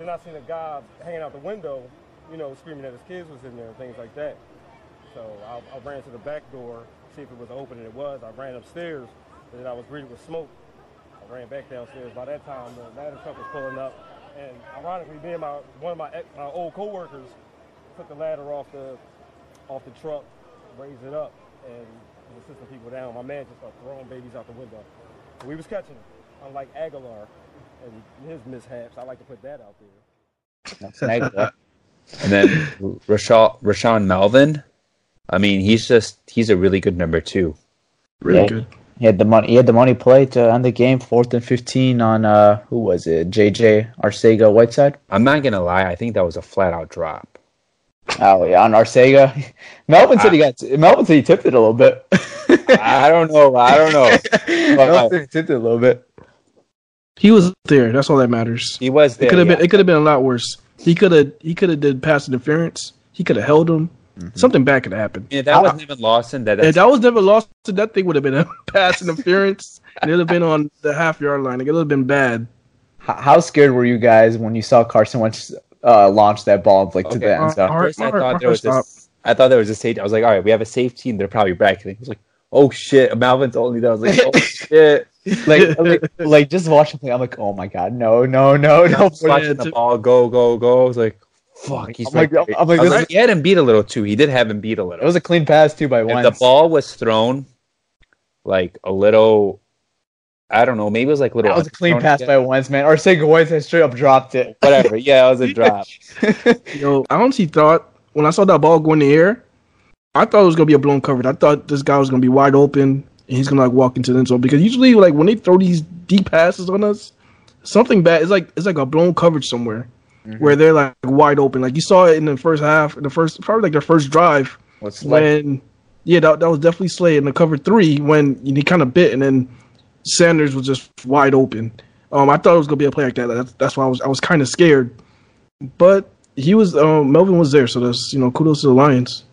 Then I seen a guy hanging out the window, you know, screaming that his kids was in there and things like that. So I, I ran to the back door, see if it was open, and it was. I ran upstairs, and then I was greeted with smoke. I ran back downstairs. By that time, the ladder truck was pulling up. And ironically, me and my one of my ex, my old coworkers took the ladder off the off the truck, raised it up, and was assisting people down. My man just started throwing babies out the window. We was catching them, unlike Aguilar and his mishaps. I like to put that out there. And then Rashaan, Rashaan Melvin. I mean, he's just he's a really good number two. Really Yeah. good. He had the money. He had the money play to end the game, fourth and fifteen on uh, who was it? JJ Arcega Whiteside. I'm not gonna lie, I think that was a flat out drop. Oh yeah, on Arcega. <laughs> Melvin said he got. Melvin said he tipped it a little bit. <laughs> I don't know. I don't know. <laughs> Melvin uh, said he tipped it a little bit. He was there. That's all that matters. He was there. It could have yeah. been. It could have been a lot worse. He could have. He could have did pass interference. He could have held him. Mm-hmm. Something bad could have happened. Yeah, that wasn't even Lawson. That If that was never lost, that thing would have been a pass interference. and it would have been on the half yard line. It would have been bad. H- How scared were you guys when you saw Carson Wentz uh, launch that ball like to the end zone? Our- I our- thought our there was this. I thought there was a safety. I was like, all right, we have a safety, and they're probably bracketing. I was like, oh shit, Melvin told me that. I was like, oh shit. like, like, <laughs> like just watching play, I'm like, oh my god, no, no, no, no. was watching the ball go, go, go. I was like, fuck, he's I'm like- right there. I'm like, I was like, he had him beat a little too. He did have him beat a little. It was a clean pass too by if Wentz. the ball was thrown like a little, I don't know, maybe it was like a little. That was a clean thrown pass again. by Wentz, man. Arcega Whiteside straight up dropped it. Whatever. Yeah, it was a <laughs> drop. Yo, I honestly thought when I saw that ball go in the air, I thought it was gonna be a blown coverage. I thought this guy was gonna be wide open and he's gonna like walk into the end zone because usually like when they throw these deep passes on us, something bad. It's like it's like a blown coverage somewhere mm-hmm. where they're like wide open. Like you saw it in the first half, in the first probably like their first drive What's like, when yeah that, that was definitely Slay in the cover three when he kind of bit and then Sanders was just wide open. Um, I thought it was gonna be a play like that. That's, that's why I was I was kind of scared, but he was um, Melvin was there, so that's you know kudos to the Lions.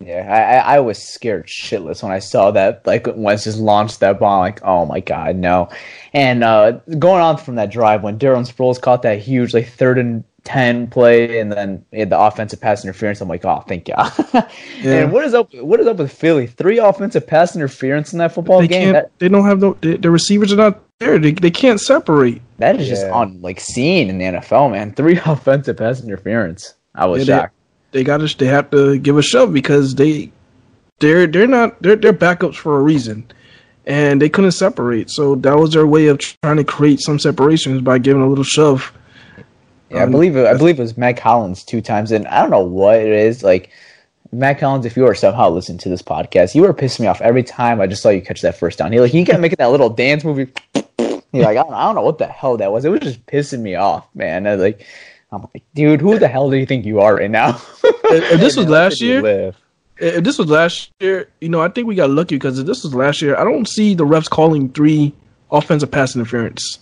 yeah, I, I was scared shitless when I saw that. Like Wentz just launched that ball. Like, oh my god, no. And uh, going on from that drive when Darren Sproles caught that huge like third and ten play, and then he had the offensive pass interference. I'm like, oh, thank God. <laughs> Yeah. And what is up? What is up with Philly? Three offensive pass interference in that football They game. can't. That, they don't have the the, the receivers are not there. They they can't separate. that is just Yeah. on like seen in the NFL, man. <laughs> Three offensive pass interference. I was Yeah, shocked. They, they got to they have to give a shove because they they're they're not they're they're backups for a reason, and they couldn't separate. So that was their way of trying to create some separations by giving a little shove. Yeah, I Um, believe it, I believe it was Mack Hollins two times, and I don't know what it is. Like Mack Hollins, if you are somehow listening to this podcast, you were pissing me off every time I just saw you catch that first down. He like he kept making that little dance movie. You're like, I don't, I don't know what the hell that was. It was just pissing me off, man. I was like, I'm like, dude, who the hell do you think you are right now? If, if this <laughs> was last year, if this was last year, you know, I think we got lucky because if this was last year, I don't see the refs calling three offensive pass interference.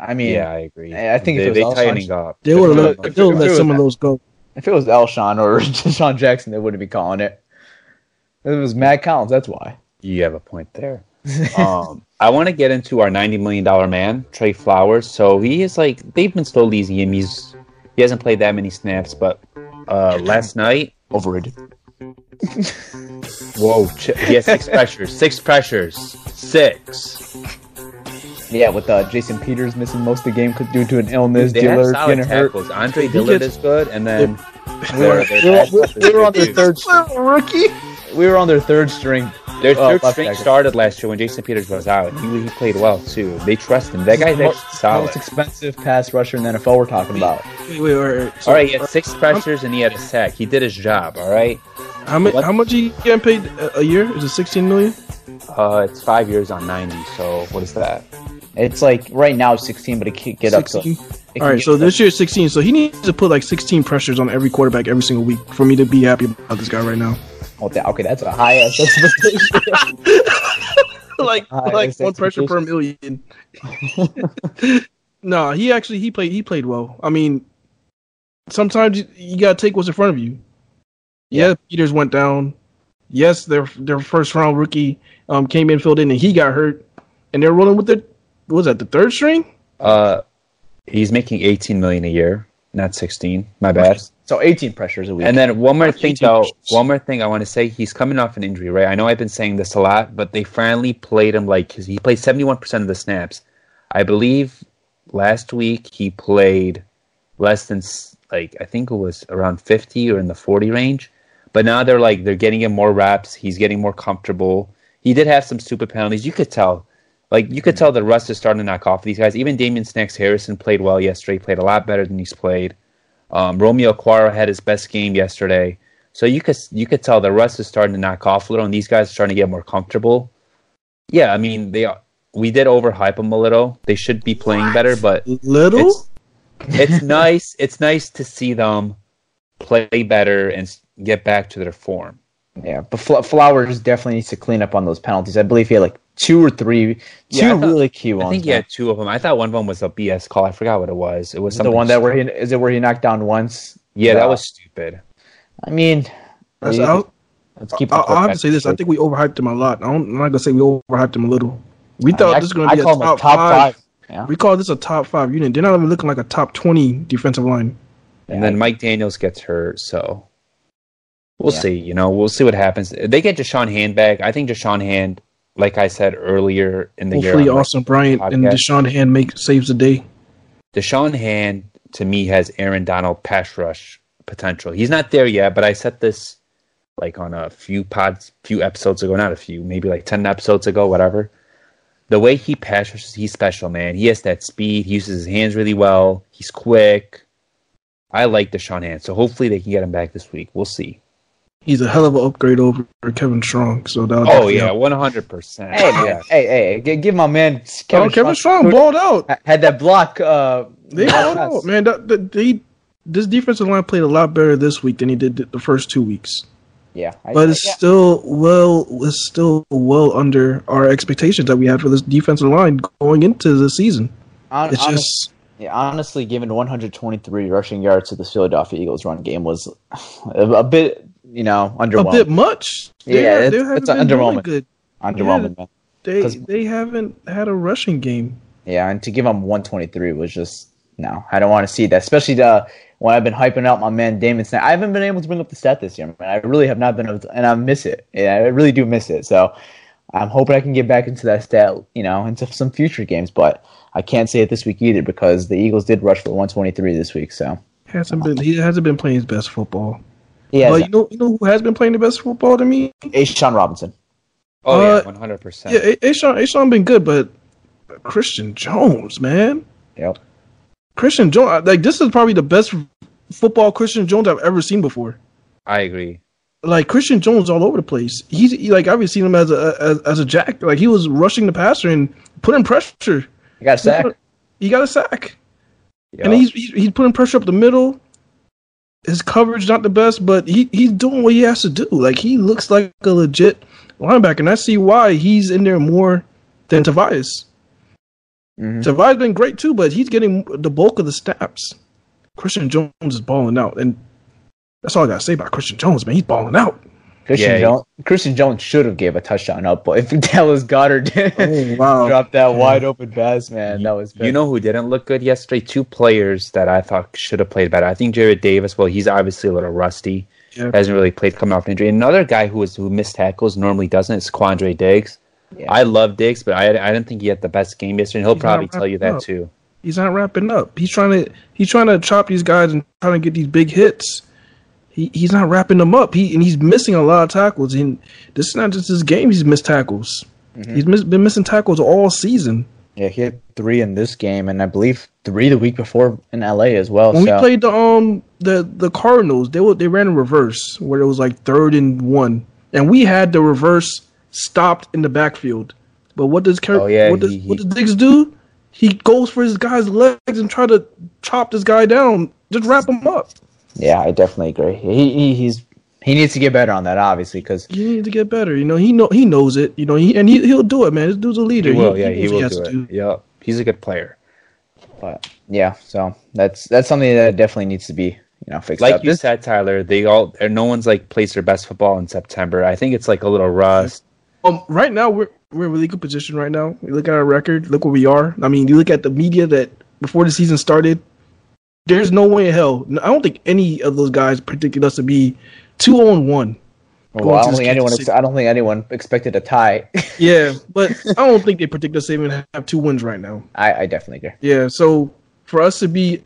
I mean, Yeah, I agree. I- I think if they, it they was tightening Alshon- up. They would have was- let, if they would it let some of those go. if it was Alshon or <laughs> DeSean Jackson, they wouldn't be calling it. If It was Mack Hollins. That's why. You have a point there. <laughs> um, I want to get into our ninety million dollar man, Trey Flowers. So he is like they've been slowly easing him. He's he hasn't played that many snaps, but uh, last night, Overrated. whoa, ch- he has six <laughs> pressures, six pressures, six. Yeah, with uh, Jason Peters missing most of the game due to an illness, They have Dillard solid getting hurt. tackles. Andre He Dillard gets- is good, and then <laughs> We were, we were- we were on good, their too. third. Rookie. We were on their third string. Their third left string tackle. started last year when Jason Peters was out. He, he played well too. They trust him. That guy's Mo- actually solid. Most expensive pass rusher in the NFL. We're talking about. Wait, wait, wait, wait. So, All right, he had six pressures and he had a sack. He did his job. All right. How much? How much he getting paid a- a year? Is it sixteen million? Uh, it's five years on ninety. So what is that? It's like right now 16, but it can get up to. Sixteen. it can All right, so this year sixteen. So he needs to put like sixteen pressures on every quarterback every single week for me to be happy about this guy right now. Oh, that- okay, that's a high ass expectation. <laughs> like Ah, like one pressure per million. <laughs> no, he actually he played he played well. I mean, sometimes you, you gotta take what's in front of you. Yeah, Peters went down. Yes, their their first round rookie um came in filled in and he got hurt, and they're rolling with the what was that the third string? Uh, he's making eighteen million a year, not sixteen. My bad. so 18 pressures a week. And then one more thing, 18 though. pressures. One more thing I want to say. He's coming off an injury, right? I know I've been saying this a lot, but they finally played him like he played seventy-one percent of the snaps. I believe last week he played less than like I think it was around 50 or in the 40 range. But now they're like they're getting him more reps. He's getting more comfortable. He did have some stupid penalties. You could tell, like you could tell the rust is starting to knock off these guys. Even Damon Snacks Harrison played well yesterday. Played a lot better than he's played. Um, Romeo Okwara had his best game yesterday. So you could you could tell the rust is starting to knock off a little, and these guys are starting to get more comfortable. Yeah, I mean they are, we did overhype them a little. They should be playing better, but Little? it's it's <laughs> nice. It's nice to see them play better and get back to their form. Yeah, but Flowers definitely needs to clean up on those penalties. I believe he had like two or three, two Yeah, thought- really key ones. I think he man. had two of them. I thought one of them was a BS call. I forgot what it was. It was the one that where he is it where he knocked down once? Yeah, that Uh, was stupid. I mean, That's- we- I'll, let's keep. I'll, I'll have to say this. I think we overhyped him a lot. I don't, I'm not gonna say we overhyped him a little. We thought I- this was gonna I be a call him a top, top five. five. Yeah. We call this a top five unit. They're not even looking like a top twenty defensive line. And then Mike Daniels gets hurt, so we'll Yeah. see. You know, we'll see what happens. They get Da'Shawn Hand back. I think Da'Shawn Hand, like I said earlier in the Hopefully, year, my Austin Bryant and podcast, Da'Shawn Hand make saves the day. Da'Shawn Hand to me has Aaron Donald pass rush potential. He's not there yet, but I said this like on a few pods, few episodes ago, not a few, maybe like ten episodes ago, whatever. The way he pass rushes, he's special, man. He has that speed. He uses his hands really well. He's quick. I like Da'Shawn Hand, so hopefully they can get him back this week. We'll see. He's a hell of an upgrade over Kevin Strong. So that. Oh yeah, one hundred percent. Hey, man, hey, hey, give my man Kevin, Kevin, oh, Kevin Strong Strong balled out. had that block. Uh, They balled out, man. That, that, they, this defensive line played a lot better this week than he did the first two weeks. Yeah, I- But it's yeah. still well, it's still well under our expectations that we had for this defensive line going into the season. Hon- It's honest- just yeah, honestly, given 123 rushing yards to the Philadelphia Eagles run game was a, <sighs> a bit, you know, a bit much. They, Yeah, they it's- it's an underwhelming. Good. underwhelming, man. They they haven't had a rushing game. Yeah, and to give them 123 was just no. I don't want to see that, especially the when I've been hyping out my man Damon Snacks. I haven't been able to bring up the stat this year, man. I really have not been, able to, and I miss it. Yeah, I really do miss it. So I'm hoping I can get back into that stat, you know, into some future games. But I can't say it this week either because the Eagles did rush for 123 this week. So Hasn't been he hasn't been playing his best football. Yeah, But you know you know who has been playing the best football to me? Sean Robinson. Oh Uh, yeah, one hundred percent. Yeah, A- Ashawn Ashawn been good, but Christian Jones, man. Yep. Christian Jones like this is probably the best football Christian Jones I've ever seen before. I agree. like Christian Jones all over the place. He's he, like I've seen him as a as, as a jack. Like he was rushing the passer and putting pressure. I got a sack. He got a sack, Yeah. and he's, he's he's putting pressure up the middle. His coverage not the best, but he he's doing what he has to do. Like he looks like a legit linebacker, and I see why he's in there more than Tavai. Mhm. Tavai been great too, but he's getting the bulk of the snaps. Christian Jones is balling out, and that's all I gotta say about Christian Jones, man. He's balling out. Christian Yeah, Jones. Christian Jones should have gave a touchdown up, but if <laughs> Dallas Goedert <laughs> Oh, wow. dropped that wide open pass, man, that was You know who didn't look good yesterday? Two players that I thought should have played better. I think Jarrad Davis. Well, he's obviously a little rusty. Yeah. Hasn't really played coming off an injury. Another guy who was who missed tackles normally doesn't is Quandre Diggs. Yeah. I love Diggs, but I I didn't think he had the best game yesterday. And he'll He's probably tell you that up. too. He's not wrapping up. He's trying to he's trying to chop these guys and trying to get these big hits. He he's not wrapping them up. He and he's missing a lot of tackles. And this is not just his game. He's missed tackles. Mm-hmm. He's miss, been missing tackles all season. Yeah, he had three in this game, and I believe three the week before in LA as well. When so we played the um the the Cardinals, they were they ran in reverse where it was like third and one, and we had the reverse stopped in the backfield. But what does Car- Oh, yeah, what does he- what does Diggs do? He goes for his guy's legs and try to chop this guy down. Just wrap him up. Yeah, I definitely agree. He, he he's he needs to get better on that, obviously, because he needs to get better. You know, he know he knows it. You know, he and he he'll do it, man. This dude's a leader. He will. Yeah, he knows what will has do to it. Yep. He's a good player. but yeah, so that's that's something that definitely needs to be you know fixed Like up. you This- said, Tyler, they all no one's like plays their best football in September. I think it's like a little rust. Um, right now we're we're in a really good position. Right now, we look at our record. Look where we are. I mean, you look at the media that before the season started. There's no way in hell. I don't think any of those guys predicted us to be two on one. Oh, well, I don't think anyone. Ex- I don't think anyone expected a tie. <laughs> Yeah, but I don't think they predict us even have two wins right now. I, I definitely agree. Yeah, so for us to be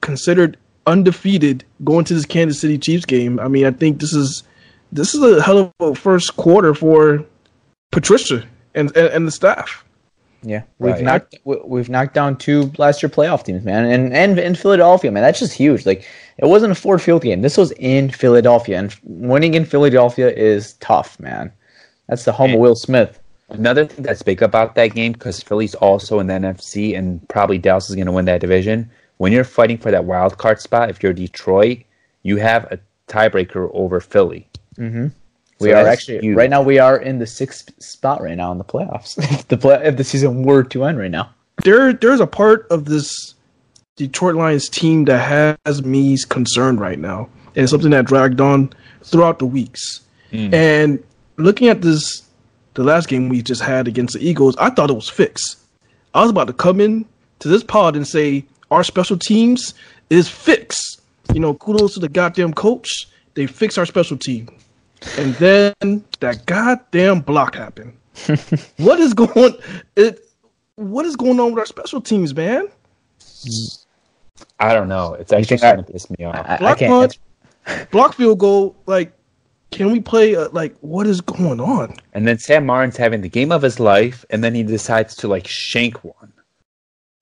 considered undefeated going to this Kansas City Chiefs game, I mean, I think this is this is a hell of a first quarter for Patricia and and, and the staff. Yeah, we've Right. knocked we- we've knocked down two last year playoff teams, man, and and in Philadelphia, man, that's just huge. Like it wasn't a Ford Field game; this was in Philadelphia, and winning in Philadelphia is tough, man. That's the home of Will Smith. Another thing that's big about that game because Philly's also in the NFC and probably Dallas is going to win that division. When you're fighting for that wild card spot, if you're Detroit, you have a tiebreaker over Philly. Mm-hmm. We So are actually huge. right now. We are in the sixth spot right now in the playoffs. <laughs> if the play, if the season were to end right now, There there's a part of this Detroit Lions team that has me concerned right now, and it's something that dragged on throughout the weeks. Hmm. And looking at this, the last game we just had against the Eagles, I thought it was fixed. I was about to come in to this pod and say our special teams is fixed. You know, kudos to the goddamn coach. They fixed our special team. And then that goddamn block happened. <laughs> what is going it what is going on with our special teams, man? I don't know. It's actually I- starting to piss me off. I, I Block can't. punt, <laughs> block field goal, like can we play uh, like what is going on? And then Sam Martin's having the game of his life, and then he decides to like shank one.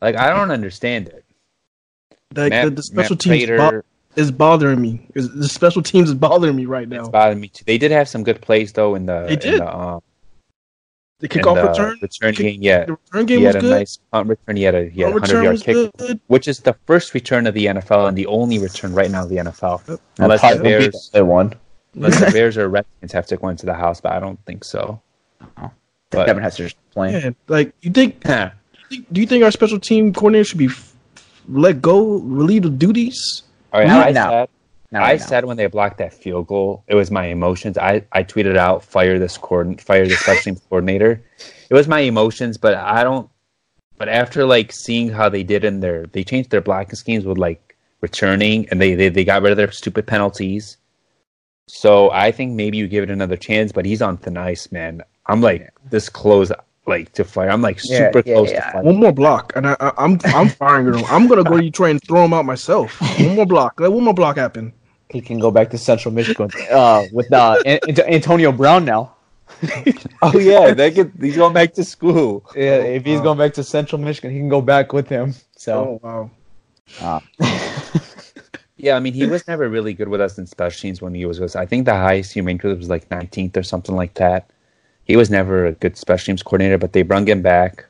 Like I don't understand it. Like Matt- the, the special Matt teams Prater- bo- is bothering me. Is the special teams is bothering me right now. It's bothering me too. They did have some good plays though in the They in did. the, um, The kickoff the return, return kick- game. Yeah, the return game he was had a good. nice punt return. He had a he had a hundred yard kick, good. which is the first return of the NFL and the only return right now of the NFL. Unless the Bears, the one. unless the <laughs> Bears or Redskins have to go into the house, but I don't think so. But Devin Hester's playing. Man, like you think? Huh. Do you think our special team coordinator should be f- let go, relieved of duties? Oh, all right, I now. said Not I now. said when they blocked that field goal, it was my emotions. I, I tweeted out, fire this coordin- fire the special teams coordinator. It was my emotions, but I don't. But after like seeing how they did in their, they changed their blocking schemes with like returning, and they they, they got rid of their stupid penalties. So I think maybe you give it another chance, but he's on thin ice, man. I'm like this close, like to fire. I'm like Yeah, super yeah, close yeah. to fire. One more block, and I, I, I'm I'm firing him. I'm gonna go to Detroit and throw him out myself. One more block. Let one more block happen. He can go back to Central Michigan uh, with uh, An- An- Antonio Brown now. Oh yeah, they get he's going back to school. Yeah, if he's going back to Central Michigan, he can go back with him. So Oh wow. <laughs> Yeah, I mean, he was never really good with us in special teams when he was with us. I think the highest he ranked with us was like 19th or something like that. He was never a good special teams coordinator, but they brung him back.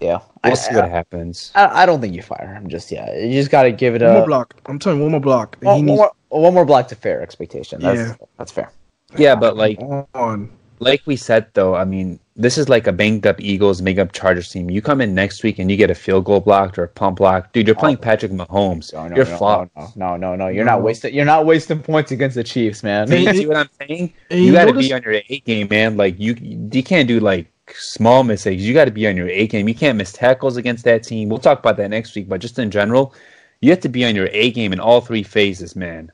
yeah, We'll I, see what happens. I, I don't think you fire him just yet. You just got to give it One a more block. I'm telling you, one more block. And one, he oh, one needs more, one more block to fair expectation. That's, Yeah. that's fair. Yeah, but like on. like we said though, I mean, this is like a banged up Eagles, banged up Chargers team. You come in next week and you get a field goal blocked or a pump block, dude. You're playing oh. Patrick Mahomes. No, no, you're no, flawed. no, no, no, no. You're not wasting. You're not wasting points against the Chiefs, man. <laughs> You see what I'm saying? You you got to be on your A game, man. Like you, you can't do like small mistakes. You got to be on your A game. You can't miss tackles against that team. We'll talk about that next week, but just in general, you have to be on your A game in all three phases, man.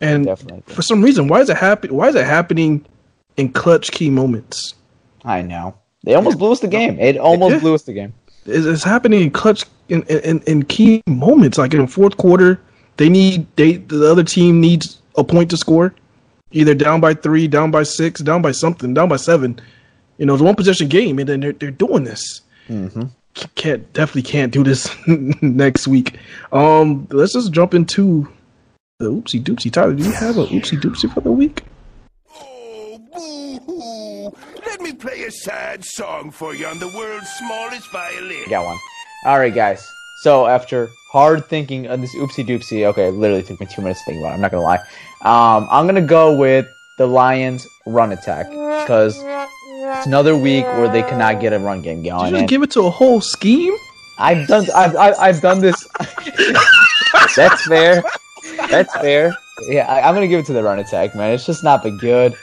And Definitely. for some reason, why is it happen? Why is it happening in clutch key moments? I know. They almost blew us the game. It almost Yeah. blew us the game. It's, it's happening in clutch in, in in key moments. Like in the fourth quarter, they need they the other team needs a point to score, either down by three, down by six, down by something, down by seven. You know, it's a one possession game, and then they're they're doing this. Mm-hmm. Can't definitely can't do this <laughs> next week. Um, let's just jump into the Oopsy Doopsy. Tyler, do you have a Oopsy Doopsy for the week? Oh, boo-hoo. Let me play a sad song for you on the world's smallest violin. Got one. All right, guys. So after hard thinking on this Oopsy Doopsy, okay, literally took me two minutes to think about it. I'm not gonna lie. Um, I'm gonna go with the Lions run attack because it's another week where they cannot get a run game Did going. you just give it to a whole scheme? I've done, I've, I've, I've done this. <laughs> That's fair. That's fair. yeah, I, I'm gonna give it to the run attack, man. It's just not been good.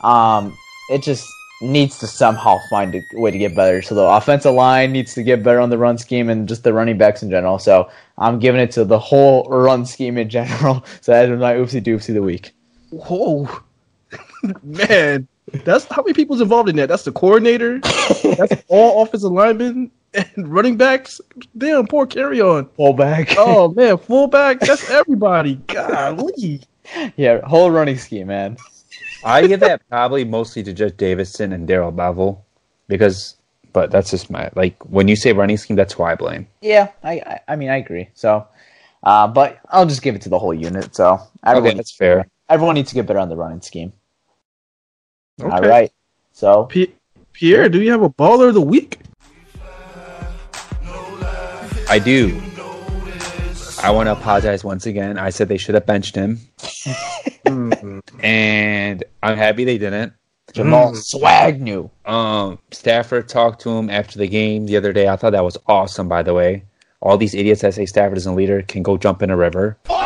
Um, it just needs to somehow find a way to get better. So the offensive line needs to get better on the run scheme and just the running backs in general. So I'm giving it to the whole run scheme in general. <laughs> So that is my Oopsy Doopsy of the week. Whoa. <laughs> Man, that's how many people's involved in that? That's the coordinator. that's <laughs> all offensive linemen and running backs. Damn, poor Kerryon. Fullback. Oh man, fullback. That's everybody. Golly. yeah, whole running scheme, man. I give that probably mostly to Jeff Davidson and Darrell Bevell because, but that's just my like when you say running scheme, that's who I blame. Yeah, I, I, I mean, I agree. So, uh, but I'll just give it to the whole unit. So everyone, Okay, that's fair. everyone needs to get better on the running scheme. All Okay. right. So P- Pierre, do you have a baller of the week? I do. I want to apologize once again. I said they should have benched him, and I'm happy they didn't. Jamal Swag new. Um, Stafford talked to him after the game the other day. I thought that was awesome. By the way, all these idiots that say Stafford isn't a leader can go jump in a river. And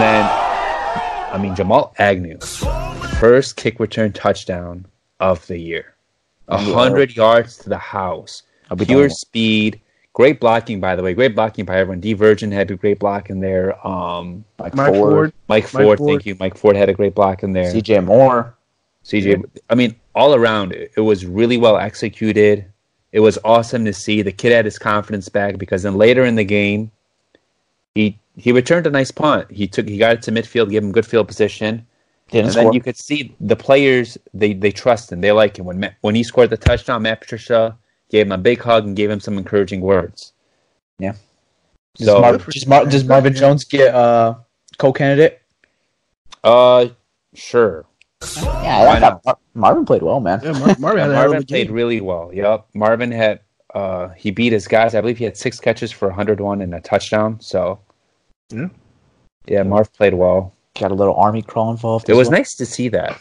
then, I mean, Jamal Agnew, first kick return touchdown of the year, a hundred yards to the house, pure speed. Great blocking, by the way. Great blocking by everyone. D Virgin had a great block in there. Um, Mike, Mike Ford, Ford. Mike Mike Ford, Ford. thank you. Mike Ford had a great block in there. CJ Moore. CJ, I mean, all around, it, it was really well executed. It was awesome to see. The kid had his confidence back because then later in the game, he he returned a nice punt. He took he got it to midfield, gave him good field position, Didn't and score. then you could see the players they they trust him. They like him. When Matt, when he scored the touchdown, Matt Patricia gave him a big hug and gave him some encouraging words. Yeah. Does, So- Mar- does, Mar- does Marvin Jones get uh, co-candidate? Uh, sure. Yeah, Why I thought Mar- Marvin played well, man. Yeah, Mar- Marvin had a hell of Marvin played game. really well. Yep. Marvin had uh he beat his guys. I believe he had six catches for 101 and a touchdown. So Yeah. yeah, Marv played well. Got a little army crawl involved. It as was well. nice to see that.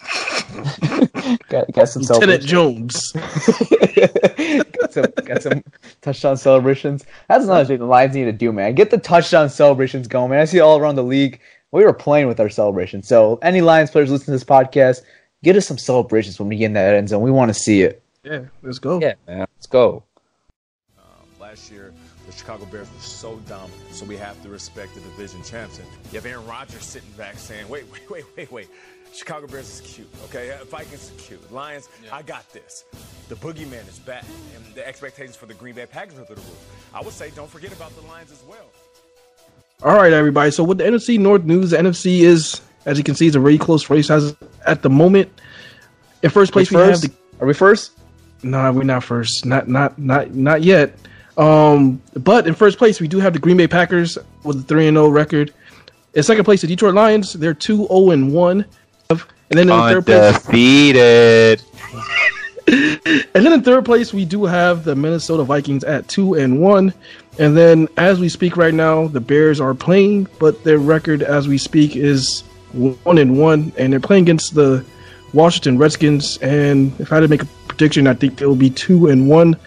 <laughs> Got, got some Lieutenant. Jones. <laughs> got, some, got some touchdown celebrations. That's another thing the Lions need to do, man. Get the touchdown celebrations going, man. I see it all around the league. We were playing with our celebrations. So, any Lions players listening to this podcast, get us some celebrations when we get in that end zone. We want to see it. Yeah, let's go. Yeah, man. Let's go. Um, last year, the Chicago Bears were so dominant, so we have to respect the division champs. And you have Aaron Rodgers sitting back saying, wait, wait, wait, wait, wait. Chicago Bears is cute, okay? Uh, Vikings is cute. Lions, I got this. The boogeyman is back, and the expectations for the Green Bay Packers are through the roof. I would say don't forget about the Lions as well. All right, everybody. So with the NFC North news, the NFC is, as you can see, is a very close race as at the moment. In first place, we first? have the. Are we first? Nah, we're not first. Not not not not yet. Um, but in first place, we do have the Green Bay Packers with a three and zero record. In second place, the Detroit Lions. They're two zero and one. And then in third place, <laughs> And then in third place, we do have the Minnesota Vikings at two and one. And then, as we speak right now, the Bears are playing, but their record as we speak is one and one, and they're playing against the Washington Redskins. And if I had to make a prediction, I think they'll be two and one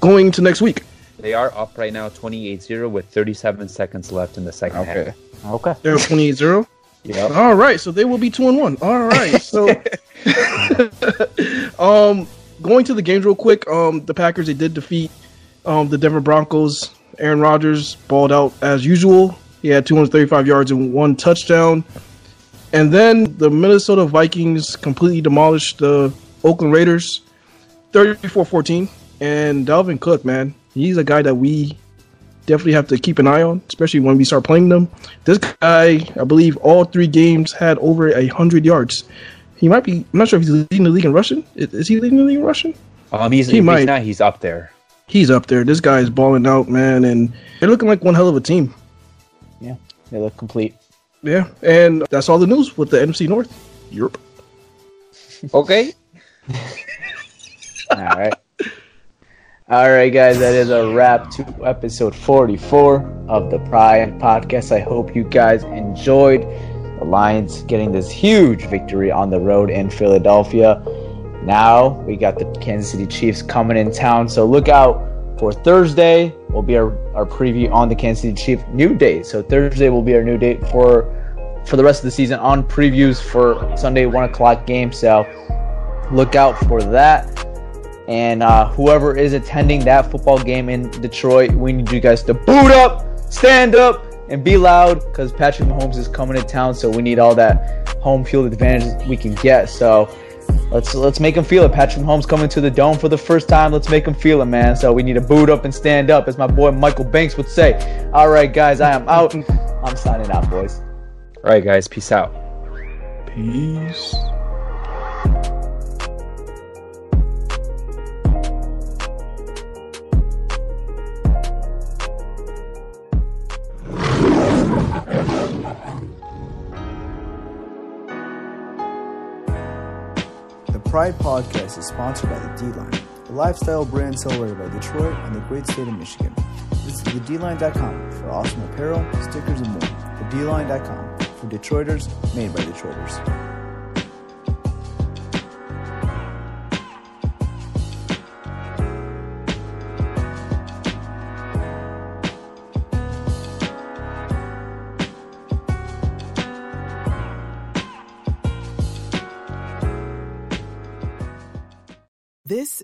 going to next week. They are up right now 28-0 with 37 seconds left in the second half. Okay. Okay. They're 28 0. Yep. All right, so they will be two and one. All right, so <laughs> <laughs> um, going to the games real quick. Um, the Packers they did defeat um the Denver Broncos. Aaron Rodgers balled out as usual. He had 235 yards and one touchdown. And then the Minnesota Vikings completely demolished the Oakland Raiders 34-14. And Dalvin Cook, man, he's a guy that we definitely have to keep an eye on, especially when we start playing them. This guy, I believe, all three games had over a hundred yards. He might be. I'm not sure if he's leading the league in rushing. Is, is he leading the league in rushing? Um, he's, He if might. he's not. He's up there. He's up there. This guy is balling out, man, and they're looking like one hell of a team. Yeah. They look complete. Yeah, and that's all the news with the NFC North. Europe. Okay. <laughs> All right. All right, guys, that is a wrap to episode 44 of the Pride podcast. I hope you guys enjoyed the Lions getting this huge victory on the road in Philadelphia. Now we got the Kansas City Chiefs coming in town, so look out for Thursday. Will be our, our preview on the Kansas City Chiefs new date. So Thursday will be our new date for for the rest of the season on previews for Sunday one o'clock game. So look out for that. And uh, whoever is attending that football game in Detroit, we need you guys to boot up, stand up, and be loud because Patrick Mahomes is coming to town. So we need all that home field advantage we can get. So let's let's make him feel it. Patrick Mahomes coming to the dome for the first time. Let's make him feel it, man. So we need to boot up and stand up, as my boy Michael Banks would say. All right, guys, I am out. <laughs> I'm signing out, boys. All right, guys, peace out. Peace. Pride Podcast is sponsored by the D-Line, a lifestyle brand celebrated by Detroit and the great state of Michigan. Visit thedline.com for awesome apparel, stickers, and more. Thedline.com for Detroiters made by Detroiters.